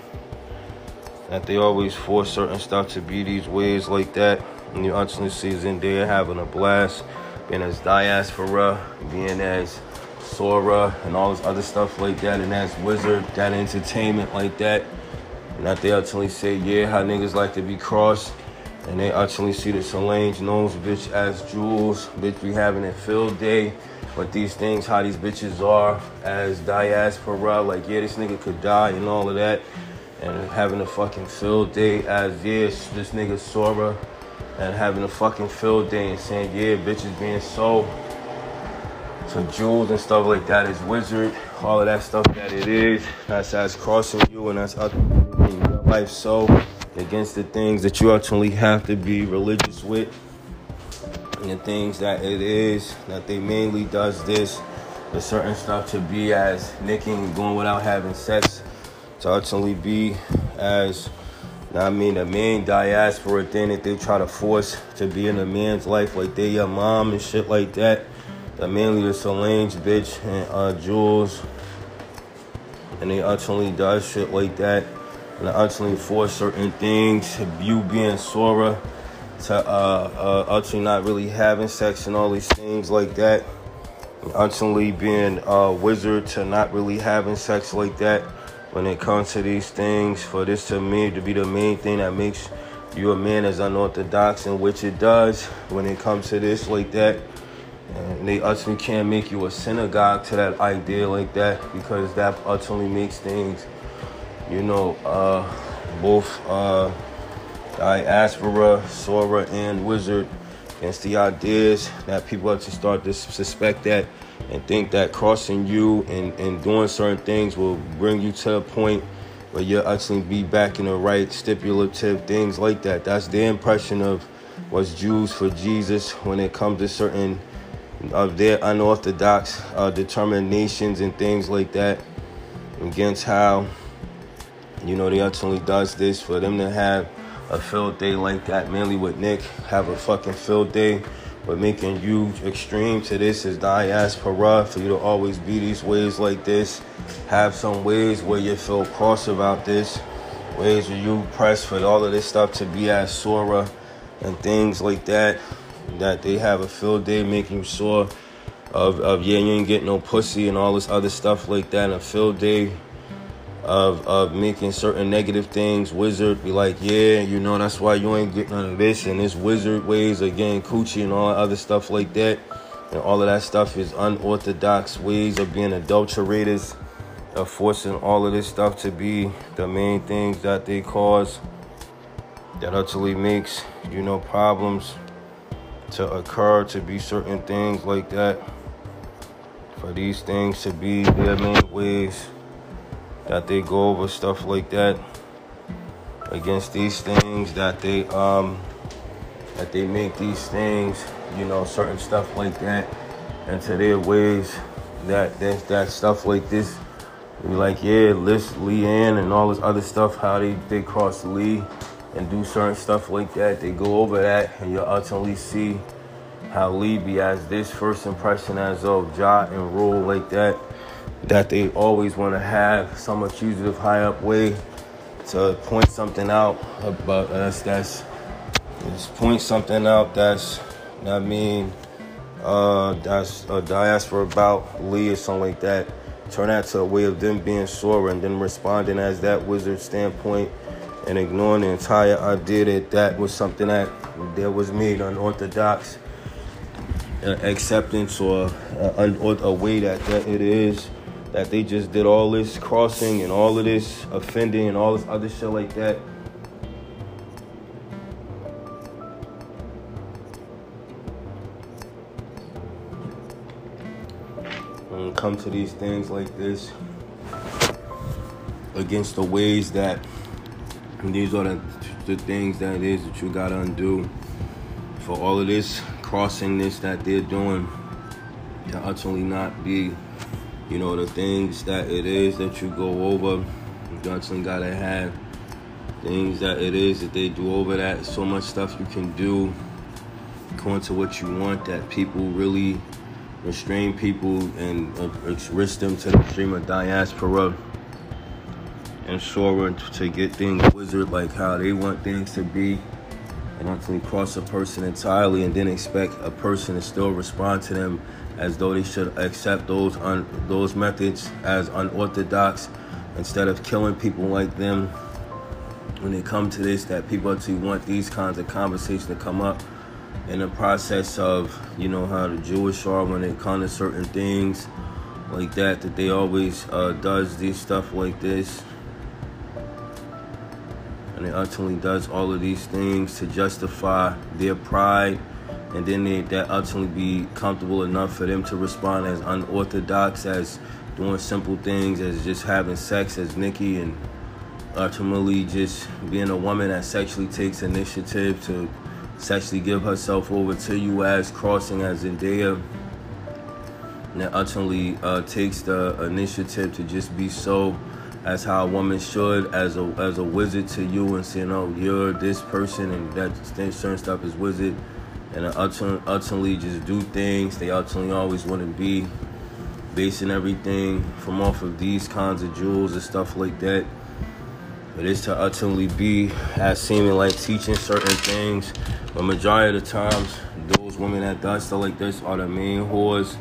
that they always force certain stuff to be these ways like that. You ultimately see Zendaya having a blast, being as diaspora, being as Saura, and all this other stuff like that, and as Wizard, that entertainment like that. And that they ultimately say, yeah, how niggas like to be crossed. And they ultimately see the Solange knows bitch as jewels. Bitch be having a field day. But these things, how these bitches are as diaspora, like yeah, this nigga could die and all of that. And having a fucking field day as yeah, this nigga Saura. And having a fucking field day and saying, yeah, bitches being sold so jewels and stuff like that is wizard, all of that stuff that it is. That's as crossing you and that's ultimately your life so against the things that you ultimately have to be religious with. And the things that it is that they mainly does this, the certain stuff to be as nicking, going without having sex, to ultimately be as I mean the main diaspora thing that they try to force to be in a man's life, like they your mom and shit like that. That mainly the Solange bitch and uh, Jules, and they ultimately does shit like that, and they ultimately force certain things. You being Saura to uh, uh, not really having sex and all these things like that. Ultimately being a wizard to not really having sex like that when it comes to these things, for this to me to be the main thing that makes you a man is unorthodox, in which it does when it comes to this like that. And they ultimately can't make you a synagogue to that idea like that because that ultimately makes things, you know, uh, both uh, diaspora, Saura, and wizard against the ideas that people have to start to suspect that and think that crossing you and, and doing certain things will bring you to a point where you'll actually be back in the right stipulative things like that. That's their impression of what's Jews for Jesus when it comes to certain of their unorthodox uh, determinations and things like that against how you know they ultimately does this for them to have a field day like that mainly with Nick have a fucking field day but making you extreme to this is diaspora for you to always be these ways like this. Have some ways where you feel cross about this, ways where you press for all of this stuff to be as Saura and things like that. That they have a field day making you sure of, of yeah, you ain't getting no pussy and all this other stuff like that. And a field day of of making certain negative things. Wizard be like, yeah, you know that's why you ain't getting none of this. And this wizard ways of getting coochie and all other stuff like that. And all of that stuff is unorthodox ways of being adulterators, of forcing all of this stuff to be the main things that they cause. That utterly makes, you know, problems to occur, to be certain things like that. For these things to be their main ways that they go over stuff like that against these things that they um that they make these things you know certain stuff like that into their ways that that, that stuff like this. Be like yeah list Leanne and all this other stuff how they they cross Lee and do certain stuff like that. They go over that and you'll ultimately see how Lee be as this first impression as of Ja and Rule like that that they always want to have some accusative high up way to point something out about us that's just point something out that's I mean uh that's a diaspora about Lee or something like that. Turn that to a way of them being sore and then responding as that wizard standpoint and ignoring the entire idea that that was something that that was made unorthodox uh, acceptance or uh, a way that, that it is that they just did all this crossing and all of this offending and all this other shit like that. When it comes to these things like this, against the ways that these are the, the things that it is that you gotta undo for all of this crossing this that they're doing to ultimately not be you know, the things that it is that you go over. Johnson gotta have things that it is that they do over that. So much stuff you can do according to what you want that people really restrain people and uh, risk them to the extreme of diaspora and Saura to get things wizard like how they want things to be and ultimately cross a person entirely and then expect a person to still respond to them as though they should accept those un, those methods as unorthodox instead of killing people like them. When they come to this that people actually want these kinds of conversations to come up in the process of you know how the Jewish are when it comes to certain things like that that they always uh, does these stuff like this. And it ultimately does all of these things to justify their pride and then they, that ultimately be comfortable enough for them to respond as unorthodox as doing simple things as just having sex as Nikki and ultimately just being a woman that sexually takes initiative to sexually give herself over to you as crossing as Zendaya and ultimately uh, takes the initiative to just be so as how a woman should as a as a wizard to you and saying, oh, you're this person and that certain stuff is wizard. And ultimately just do things. They ultimately always want to be basing everything from off of these kinds of jewels and stuff like that. But it's to ultimately be as seeming like teaching certain things. But majority of the times, those women that does stuff like this are the main whores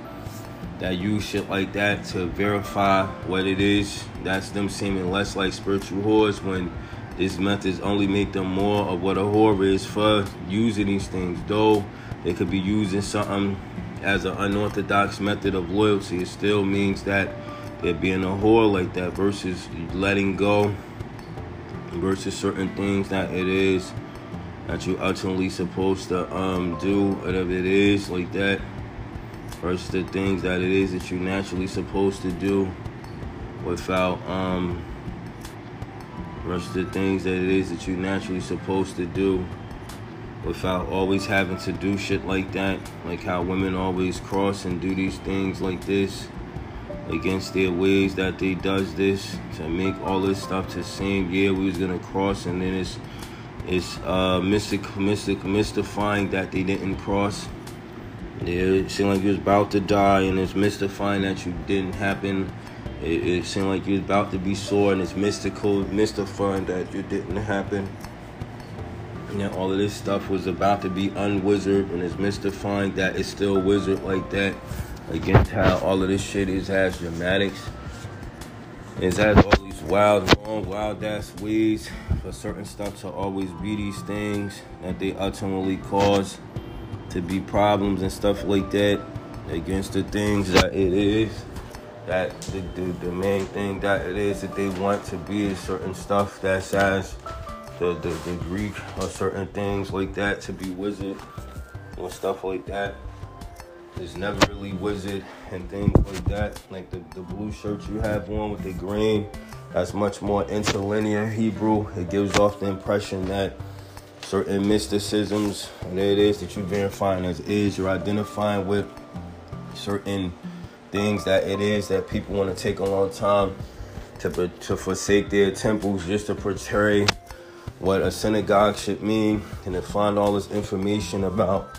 that use shit like that to verify what it is. That's them seeming less like spiritual whores when these methods only make them more of what a whore is for using these things. Though they could be using something as an unorthodox method of loyalty, it still means that they're being a whore like that versus letting go versus certain things that it is that you ultimately supposed to um do whatever it is like that versus the things that it is that you naturally supposed to do without um versus the things that it is that you naturally supposed to do without always having to do shit like that. Like how women always cross and do these things like this against their ways that they does this to make all this stuff to seem yeah we was gonna cross and then it's it's uh mystic mystic mystifying that they didn't cross. Yeah, it seemed like you was about to die, and it's mystifying that you didn't happen. It, it seemed like you was about to be sore, and it's mystical, mystifying that it didn't happen. And then all of this stuff was about to be unwizard, and it's mystifying that it's still wizard like that. Against how all of this shit is has dramatics. It has all these wild, wrong, wild ass ways for certain stuff to always be these things that they ultimately cause to be problems and stuff like that against the things that it is that the, the, the main thing that it is that they want to be is certain stuff that says the, the, the Greek or certain things like that to be wizard and stuff like that. It's never really wizard and things like that. Like the, the blue shirt you have on with the green, that's much more interlinear Hebrew. It gives off the impression that certain mysticisms, and it is that you're verifying as is. You're identifying with certain things that it is that people want to take a long time to to forsake their temples just to portray what a synagogue should mean, and to find all this information about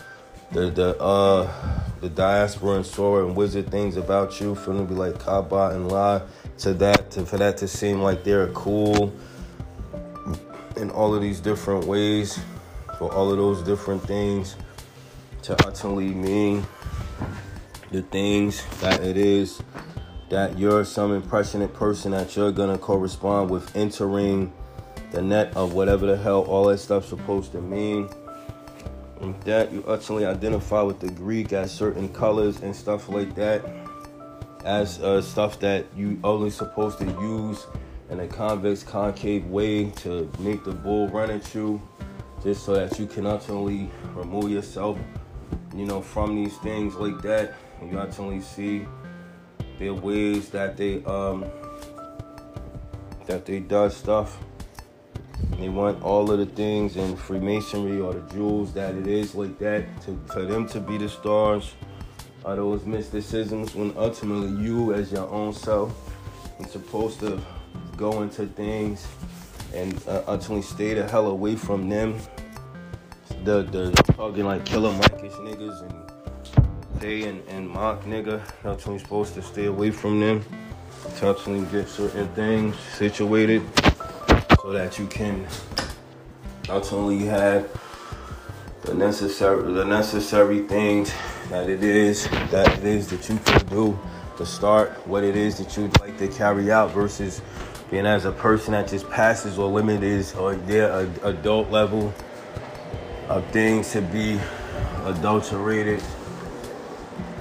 the the uh the diaspora and Saura and wizard things about you for them to be like Kabbalah to that to for that to seem like they're cool in all of these different ways for all of those different things to ultimately mean the things that it is that you're some impressionate person that you're gonna correspond with entering the net of whatever the hell all that stuff's supposed to mean. And that you ultimately identify with the Greek as certain colors and stuff like that, as uh, stuff that you only supposed to use in a convex concave way to make the bull run at you just so that you can ultimately remove yourself you know from these things like that you ultimately see their ways that they um that they does stuff they want all of the things in Freemasonry or the jewels that it is like that to for them to be the stars are those mysticisms when ultimately you as your own self is supposed to go into things and uh, ultimately stay the hell away from them. The the talking like killer Mikish niggas and and, and mock nigga. Ultimately supposed to stay away from them. To ultimately get certain things situated so that you can ultimately have the necessary the necessary things that it is that it is that you can do to start what it is that you'd like to carry out versus being as a person that just passes or limited or their adult level of things to be adulterated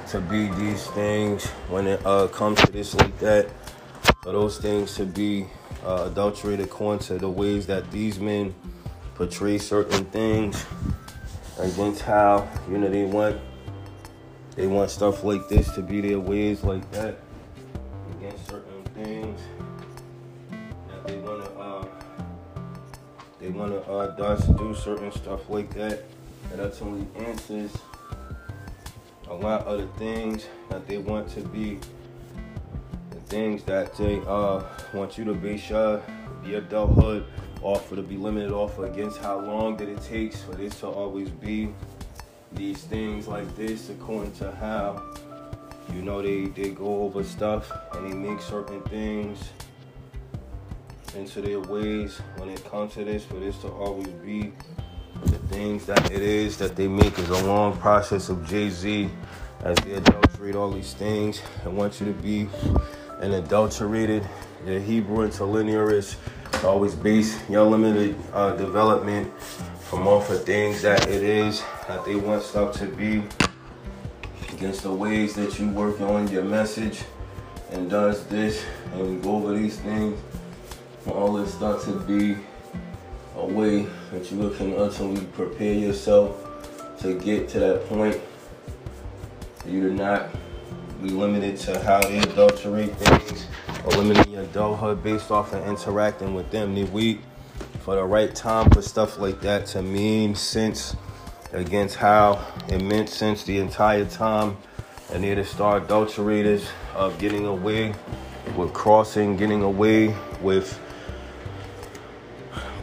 to be these things when it uh, comes to this like that for those things to be uh, adulterated according to the ways that these men portray certain things against how you know they want they want stuff like this to be their ways like that against certain things they wanna uh, they wanna uh, do certain stuff like that. And that's only answers a lot of the things that they want to be the things that they uh, want you to be sure your adulthood offer to be limited off against how long that it takes for this to always be these things like this according to how you know they, they go over stuff and they make certain things into their ways when it comes to this for this to always be the things that it is that they make is a long process of Jay-Z. As they adulterate all these things and want you to be an adulterated the Hebrew interlinearist always base your limited uh, development from off of things that it is that they want stuff to be against the ways that you work on your message and does this and go over these things. For all this stuff to be a way that you can ultimately prepare yourself to get to that point. You to not be limited to how they adulterate things or limiting your adulthood based off of interacting with them. They wait for the right time for stuff like that to mean sense against how it meant sense the entire time. And they're the star adulterators of getting away with crossing, getting away with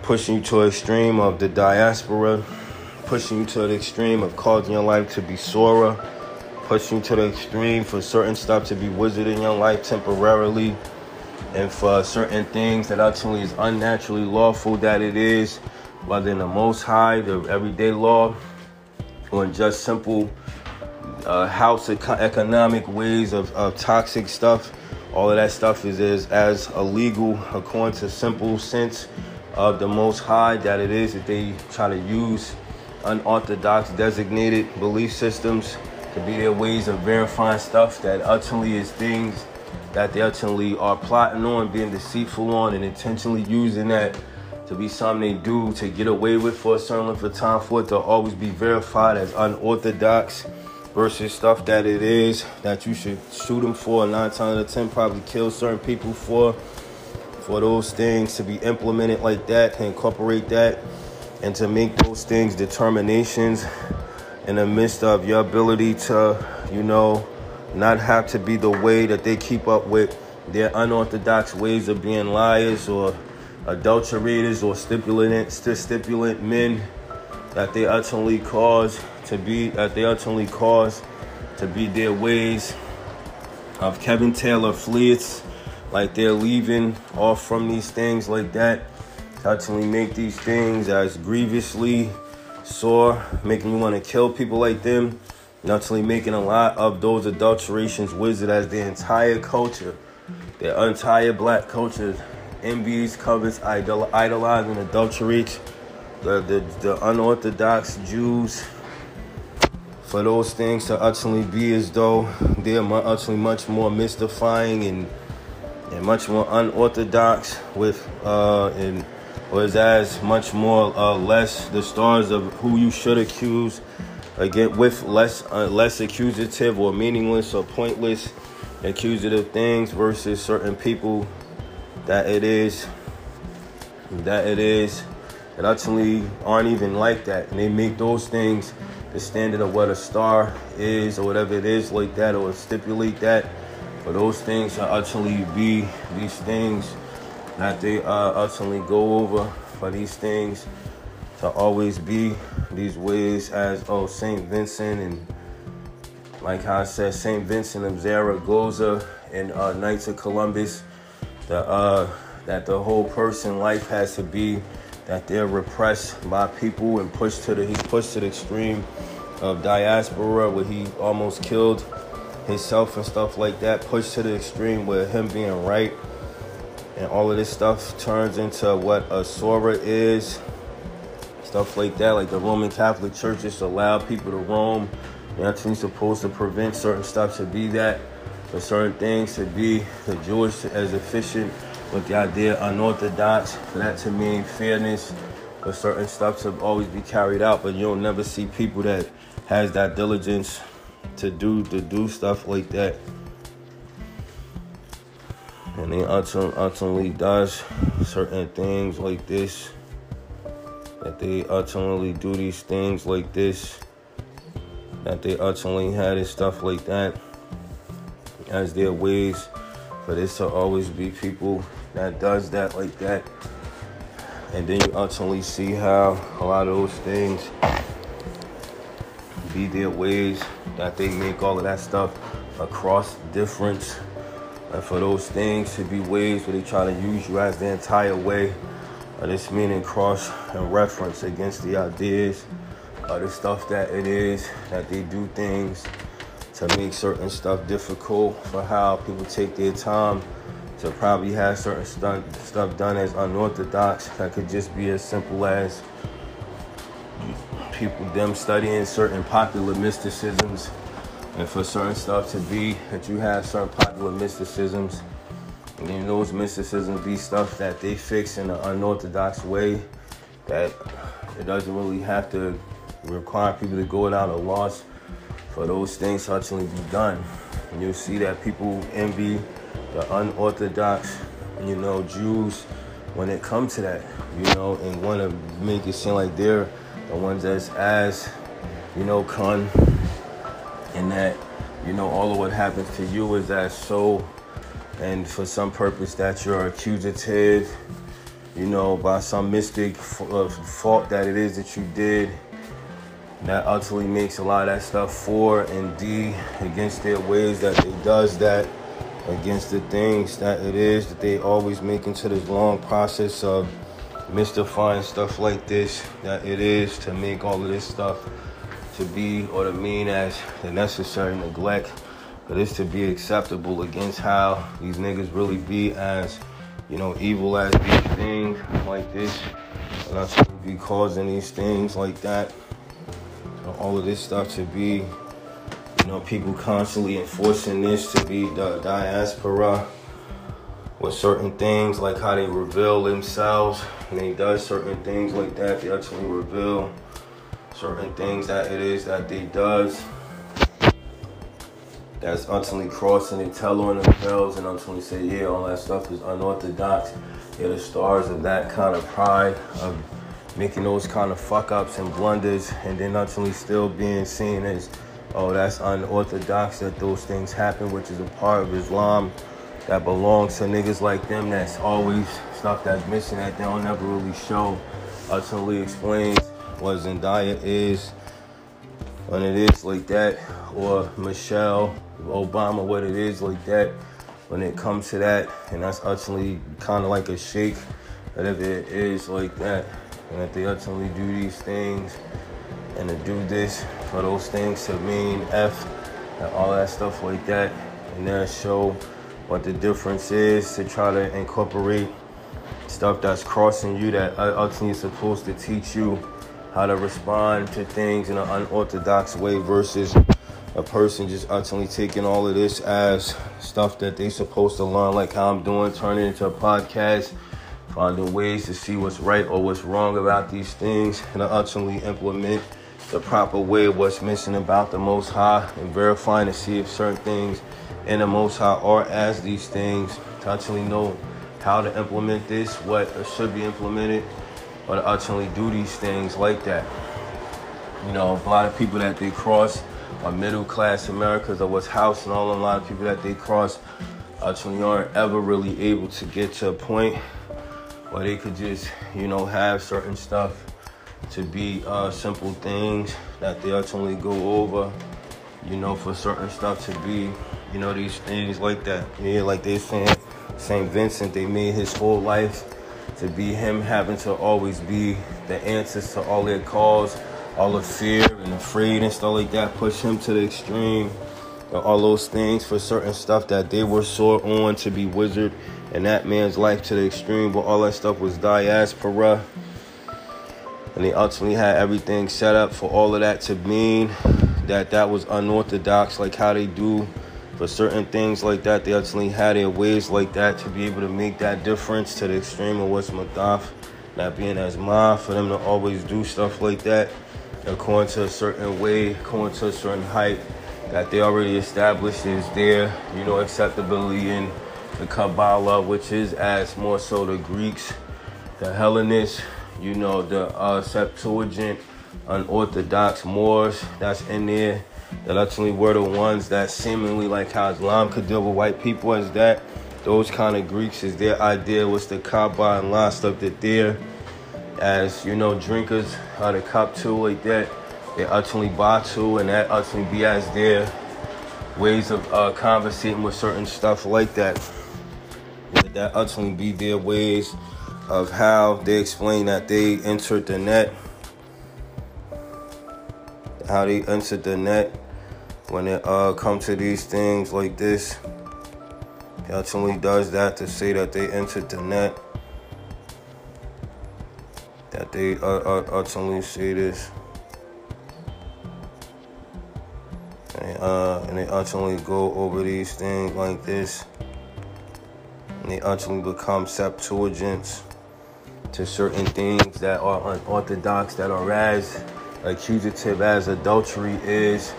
pushing you to an extreme of the diaspora, pushing you to the extreme of causing your life to be Saura, pushing you to the extreme for certain stuff to be wizard in your life temporarily, and for certain things that ultimately is unnaturally lawful that it is, whether in the most high, the everyday law, or in just simple uh, house economic ways of, of toxic stuff. All of that stuff is, is as illegal according to simple sense of the Most High that it is that they try to use unorthodox designated belief systems to be their ways of verifying stuff that ultimately is things that they ultimately are plotting on, being deceitful on, and intentionally using that to be something they do to get away with for a certain length of time for it to always be verified as unorthodox versus stuff that it is that you should shoot them for. Nine times out of ten probably kill certain people for for those things to be implemented like that, to incorporate that, and to make those things determinations in the midst of your ability to, you know, not have to be the way that they keep up with their unorthodox ways of being liars or adulterators or stipulant stipulant men that they ultimately cause to be that they ultimately cause to be their ways. Of Kevin Taylor fleets like they're leaving off from these things like that to actually make these things as grievously sore, making you want to kill people like them, and actually making a lot of those adulterations wizard as their entire culture, their entire black culture envies, covets, idol- idolize, and the, the, the unorthodox Jews for those things to ultimately be as though they're ultimately much more mystifying and and much more unorthodox with uh, and was as much more uh, less the stars of who you should accuse again with less uh, less accusative or meaningless or pointless accusative things versus certain people that it is that it is that ultimately aren't even like that. And they make those things the standard of what a star is or whatever it is like that or stipulate that for those things to ultimately be these things that they uh, ultimately go over, for these things to always be these ways as oh Saint Vincent and like how I said Saint Vincent of Zaragoza and uh, Knights of Columbus, the uh, that the whole person life has to be that they're repressed by people and pushed to the he's pushed to the extreme of diaspora where he almost killed himself and stuff like that, pushed to the extreme with him being right. And all of this stuff turns into what a Saura is. Stuff like that, like the Roman Catholic Church just allow people to roam. You're actually supposed to prevent certain stuff to be that, for certain things to be the Jewish as efficient with the idea unorthodox, for that to mean fairness, for certain stuff to always be carried out. But you'll never see people that has that diligence to do to do stuff like that. And he ultimately does certain things like this. That they ultimately do these things like this. That they ultimately had and stuff like that as their ways But it's to always be people that does that like that. And then you ultimately see how a lot of those things be their ways that they make all of that stuff across difference. And for those things to be ways where they try to use you as the entire way. of this meaning cross and reference against the ideas of the stuff that it is that they do things to make certain stuff difficult for how people take their time to probably have certain stuff done as unorthodox that could just be as simple as people them studying certain popular mysticisms and for certain stuff to be that you have certain popular mysticisms and then those mysticisms be stuff that they fix in an unorthodox way that it doesn't really have to require people to go without a loss for those things to actually be done. And you'll see that people envy the unorthodox, you know, Jews when it comes to that, you know, and want to make it seem like they're the ones that's as, you know, con, and that, you know, all of what happens to you is that so, and for some purpose that you're accusative, you know, by some mystic uh, fault that it is that you did that ultimately makes a lot of that stuff for and D against their ways that they does that against the things that it is that they always make into this long process of mystifying stuff like this that it is to make all of this stuff to be or to mean as the necessary neglect. But it's to be acceptable against how these niggas really be as you know evil as these things like this. And that's be causing these things like that. All of this stuff to be, you know, people constantly enforcing this to be the diaspora with certain things like how they reveal themselves. And they does certain things like that they actually reveal certain things that it is that they does. That's ultimately crossing and tell on themselves and ultimately say yeah all that stuff is unorthodox. The stars of that kind of pride of making those kind of fuck ups and blunders and then ultimately still being seen as oh that's unorthodox that those things happen which is a part of islam that belongs to niggas like them that's always stuff that's missing that they don't ever really show ultimately explains what Zendaya is when it is like that or Michelle Obama what it is like that when it comes to that. And that's ultimately kind of like a shake that if it is like that. And that they ultimately do these things and to do this for those things to mean F and all that stuff like that. And then show what the difference is to try to incorporate stuff that's crossing you that ultimately is supposed to teach you how to respond to things in an unorthodox way versus a person just ultimately taking all of this as stuff that they supposed to learn like how I'm doing, turning it into a podcast finding ways to see what's right or what's wrong about these things, and ultimately implement the proper way of what's missing about the Most High, and verifying to see if certain things in the Most High are as these things, to actually know how to implement this, what should be implemented, or to ultimately do these things like that. You know, a lot of people that they cross are middle class Americans or what's house and all a lot of people that they cross actually aren't ever really able to get to a point where they could just, you know, have certain stuff to be uh, simple things that they ultimately go over, you know, for certain stuff to be, you know, these things like that. Yeah, like they saying St. Vincent, they made his whole life to be him having to always be the answers to all their calls, all the fear and afraid and stuff like that, push him to the extreme. All those things for certain stuff that they were sore on to be wizard and that man's life to the extreme, but all that stuff was diaspora. And they ultimately had everything set up for all of that to mean that that was unorthodox, like how they do for certain things like that. They actually had their ways like that to be able to make that difference to the extreme of what's madaf, not being as ma, for them to always do stuff like that according to a certain way, according to a certain height that they already established is there, you know, acceptability in the Kabbalah, which is as more so the Greeks, the Hellenists, you know, the uh, Septuagint, unorthodox Moors that's in there that actually were the ones that seemingly like how Islam could deal with white people as that. those kind of Greeks is their idea was the Kaaba and line stuff that they're as you know drinkers how the cup too like that. They ultimately buy to and that ultimately be as their ways of uh, conversating with certain stuff like that that ultimately be their ways of how they explain that they entered the net. How they entered the net when it uh, come to these things like this he ultimately does that to say that they entered the net. That they uh, uh, ultimately say this. And, uh, and they ultimately go over these things like this. And they ultimately become Septuagints to certain things that are unorthodox, that are as accusative as adultery is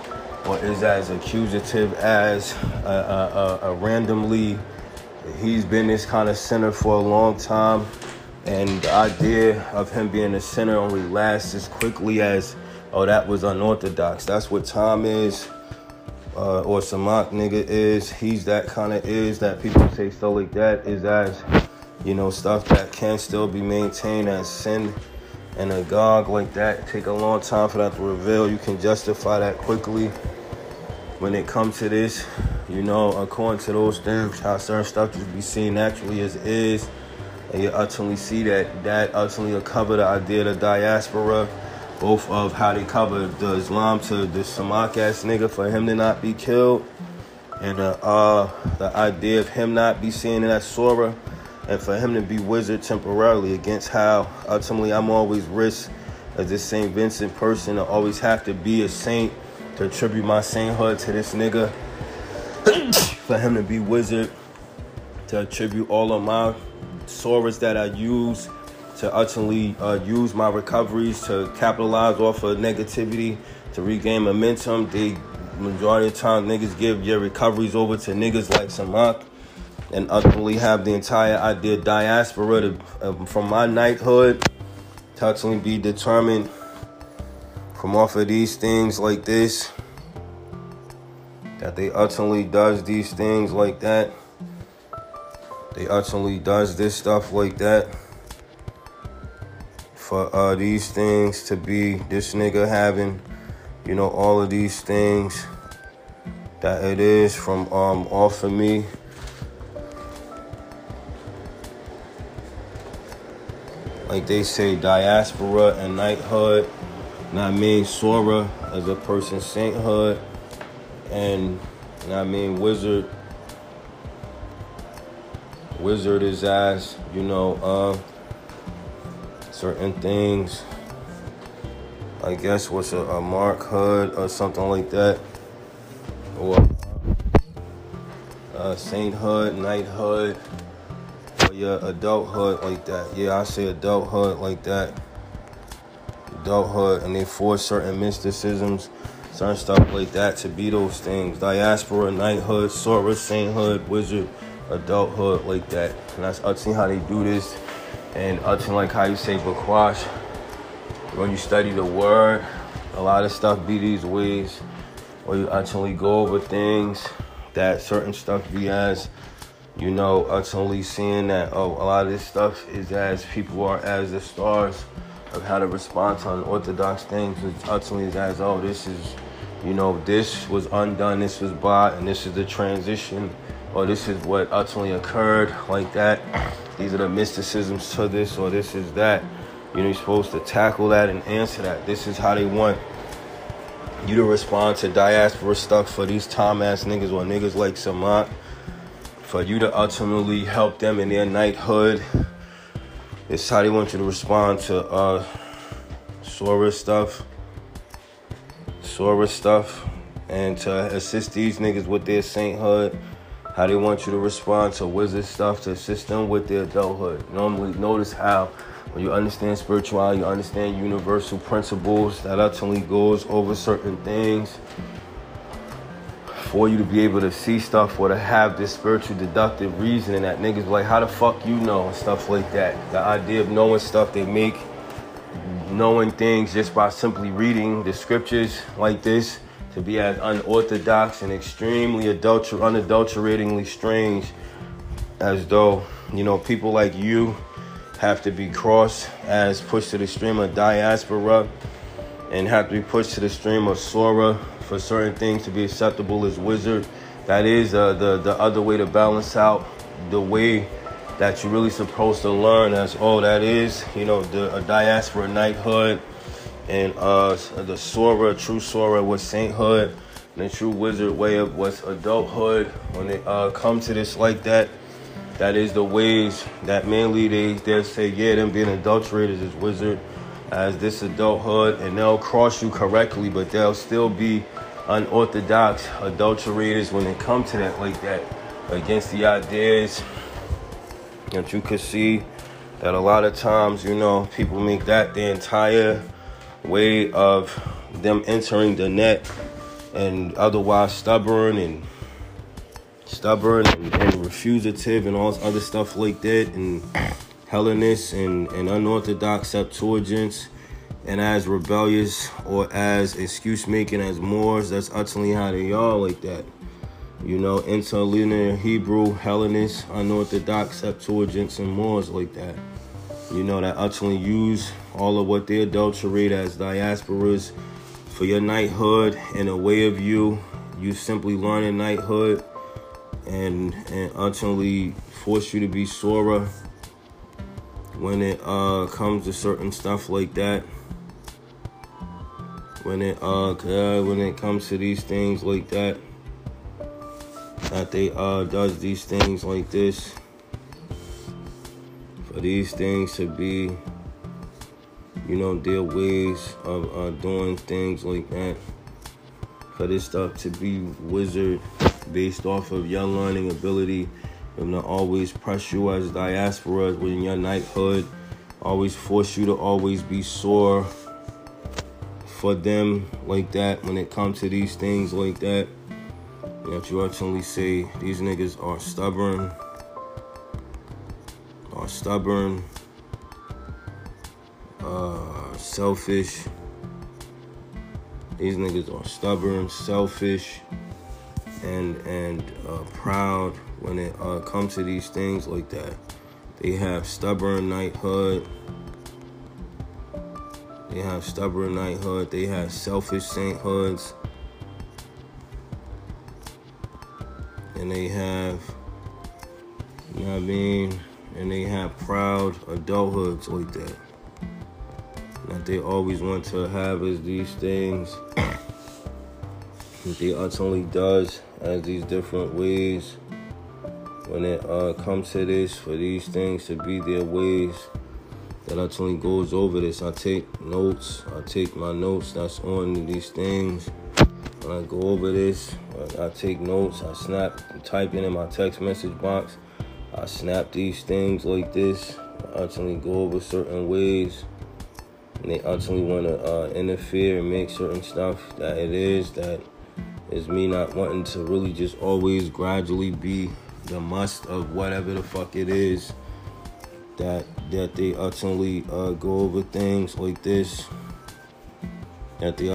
or is as accusative as a, a, a, a randomly. He's been this kind of sinner for a long time and the idea of him being a sinner only lasts as quickly as oh that was unorthodox. That's what tom is uh, or samak nigga is. He's that kind of is that people say stuff like that is as you know stuff that can still be maintained as sin and a gog like that take a long time for that to reveal. You can justify that quickly. When it comes to this, you know, according to those things, how certain stuff just be seen naturally as is, and you ultimately see that that ultimately will cover the idea of the diaspora, both of how they cover the Islam to the Samak ass nigga for him to not be killed, and uh, uh, the idea of him not be seen in that surah, and for him to be wizard temporarily against how ultimately I'm always risk as this Saint Vincent person to always have to be a saint to attribute my sainthood to this nigga. for him to be wizard, to attribute all of my sorrows that I use, to ultimately uh, use my recoveries to capitalize off of negativity, to regain momentum. The majority of time, niggas give your recoveries over to niggas like Samak and ultimately have the entire idea diaspora to, uh, from my knighthood to ultimately be determined from off of these things like this that they ultimately does these things like that. They ultimately does this stuff like that for uh, these things to be this nigga having you know all of these things that it is from um off of me like they say diaspora and knighthood I mean? Saura as a person sainthood and I mean wizard wizard is as you know uh certain things. I guess what's a, a mark hood or something like that. Or uh, sainthood knighthood adulthood like that yeah I say adulthood like that adulthood and they force certain mysticisms, certain stuff like that to be those things. Diaspora, knighthood, sorcerer, sainthood, wizard, adulthood, like that. And that's ultimately how they do this. And I ultimately, like how you say Bakwash, when you study the word, a lot of stuff be these ways, or you ultimately go over things that certain stuff be as, you know, ultimately seeing that, oh, a lot of this stuff is as people are as the stars of how to respond to unorthodox things, which ultimately as, oh, this is, you know, this was undone, this was bought, and this is the transition, or this is what ultimately occurred, like that. These are the mysticisms to this, or this is that. You know, you're supposed to tackle that and answer that. This is how they want you to respond to diaspora stuff for these Tom ass niggas or niggas like Samat. For you to ultimately help them in their knighthood it's how they want you to respond to uh Saura stuff. Saura stuff. And to assist these niggas with their sainthood. How they want you to respond to wizard stuff to assist them with their adulthood. Normally notice how when you understand spirituality, you understand universal principles that ultimately goes over certain things for you to be able to see stuff or to have this spiritual deductive reasoning that niggas like, how the fuck you know and stuff like that. The idea of knowing stuff they make, knowing things just by simply reading the scriptures like this to be as unorthodox and extremely adulter- unadulteratingly strange as though, you know, people like you have to be crossed as pushed to the stream of diaspora and have to be pushed to the stream of Saura for certain things to be acceptable as wizard. That is uh, the the other way to balance out the way that you're really supposed to learn. As oh that is you know the diaspora knighthood and uh the Saura true Saura was sainthood and the true wizard way of what's adulthood. When it uh come to this like that that is the ways that mainly they they'll say yeah them being adulterators is wizard. As this adulthood and they'll cross you correctly but they'll still be unorthodox adulterators when it come to that like that against the ideas that you could see that a lot of times you know people make that the entire way of them entering the net and otherwise stubborn and stubborn and, and refusative and all this other stuff like that and Hellenists and, and unorthodox Septuagints and as rebellious or as excuse making as Moors, that's utterly how they are like that. You know, interlinear Hebrew, Hellenists, unorthodox Septuagints, and Moors like that. You know, that utterly use all of what they adulterate as diasporas for your knighthood and a way of you. You simply learn a knighthood and and utterly force you to be Saura when it uh comes to certain stuff like that when it uh, when it comes to these things like that that they uh does these things like this. For these things to be you know their ways of uh, doing things like that. For this stuff to be wizard based off of your learning ability and to always press you as diaspora within your knighthood, always force you to always be sore for them like that when it comes to these things like that. You actually say these niggas are stubborn, are stubborn, uh, selfish. These niggas are stubborn, selfish, and and uh, proud when it uh, comes to these things like that. They have stubborn knighthood. They have stubborn knighthood. They have selfish sainthoods. And they have, you know what I mean? And they have proud adulthoods like that. That they always want to have as these things. that they ultimately does as these different ways when it uh, comes to this, for these things to be their ways, that ultimately goes over this. I take notes. I take my notes that's on these things. When I go over this, I take notes. I snap, type in my text message box. I snap these things like this. I ultimately go over certain ways. And they ultimately want to uh, interfere and make certain stuff that it is that is me not wanting to really just always gradually be the must of whatever the fuck it is that that they ultimately uh, go over things like this. That they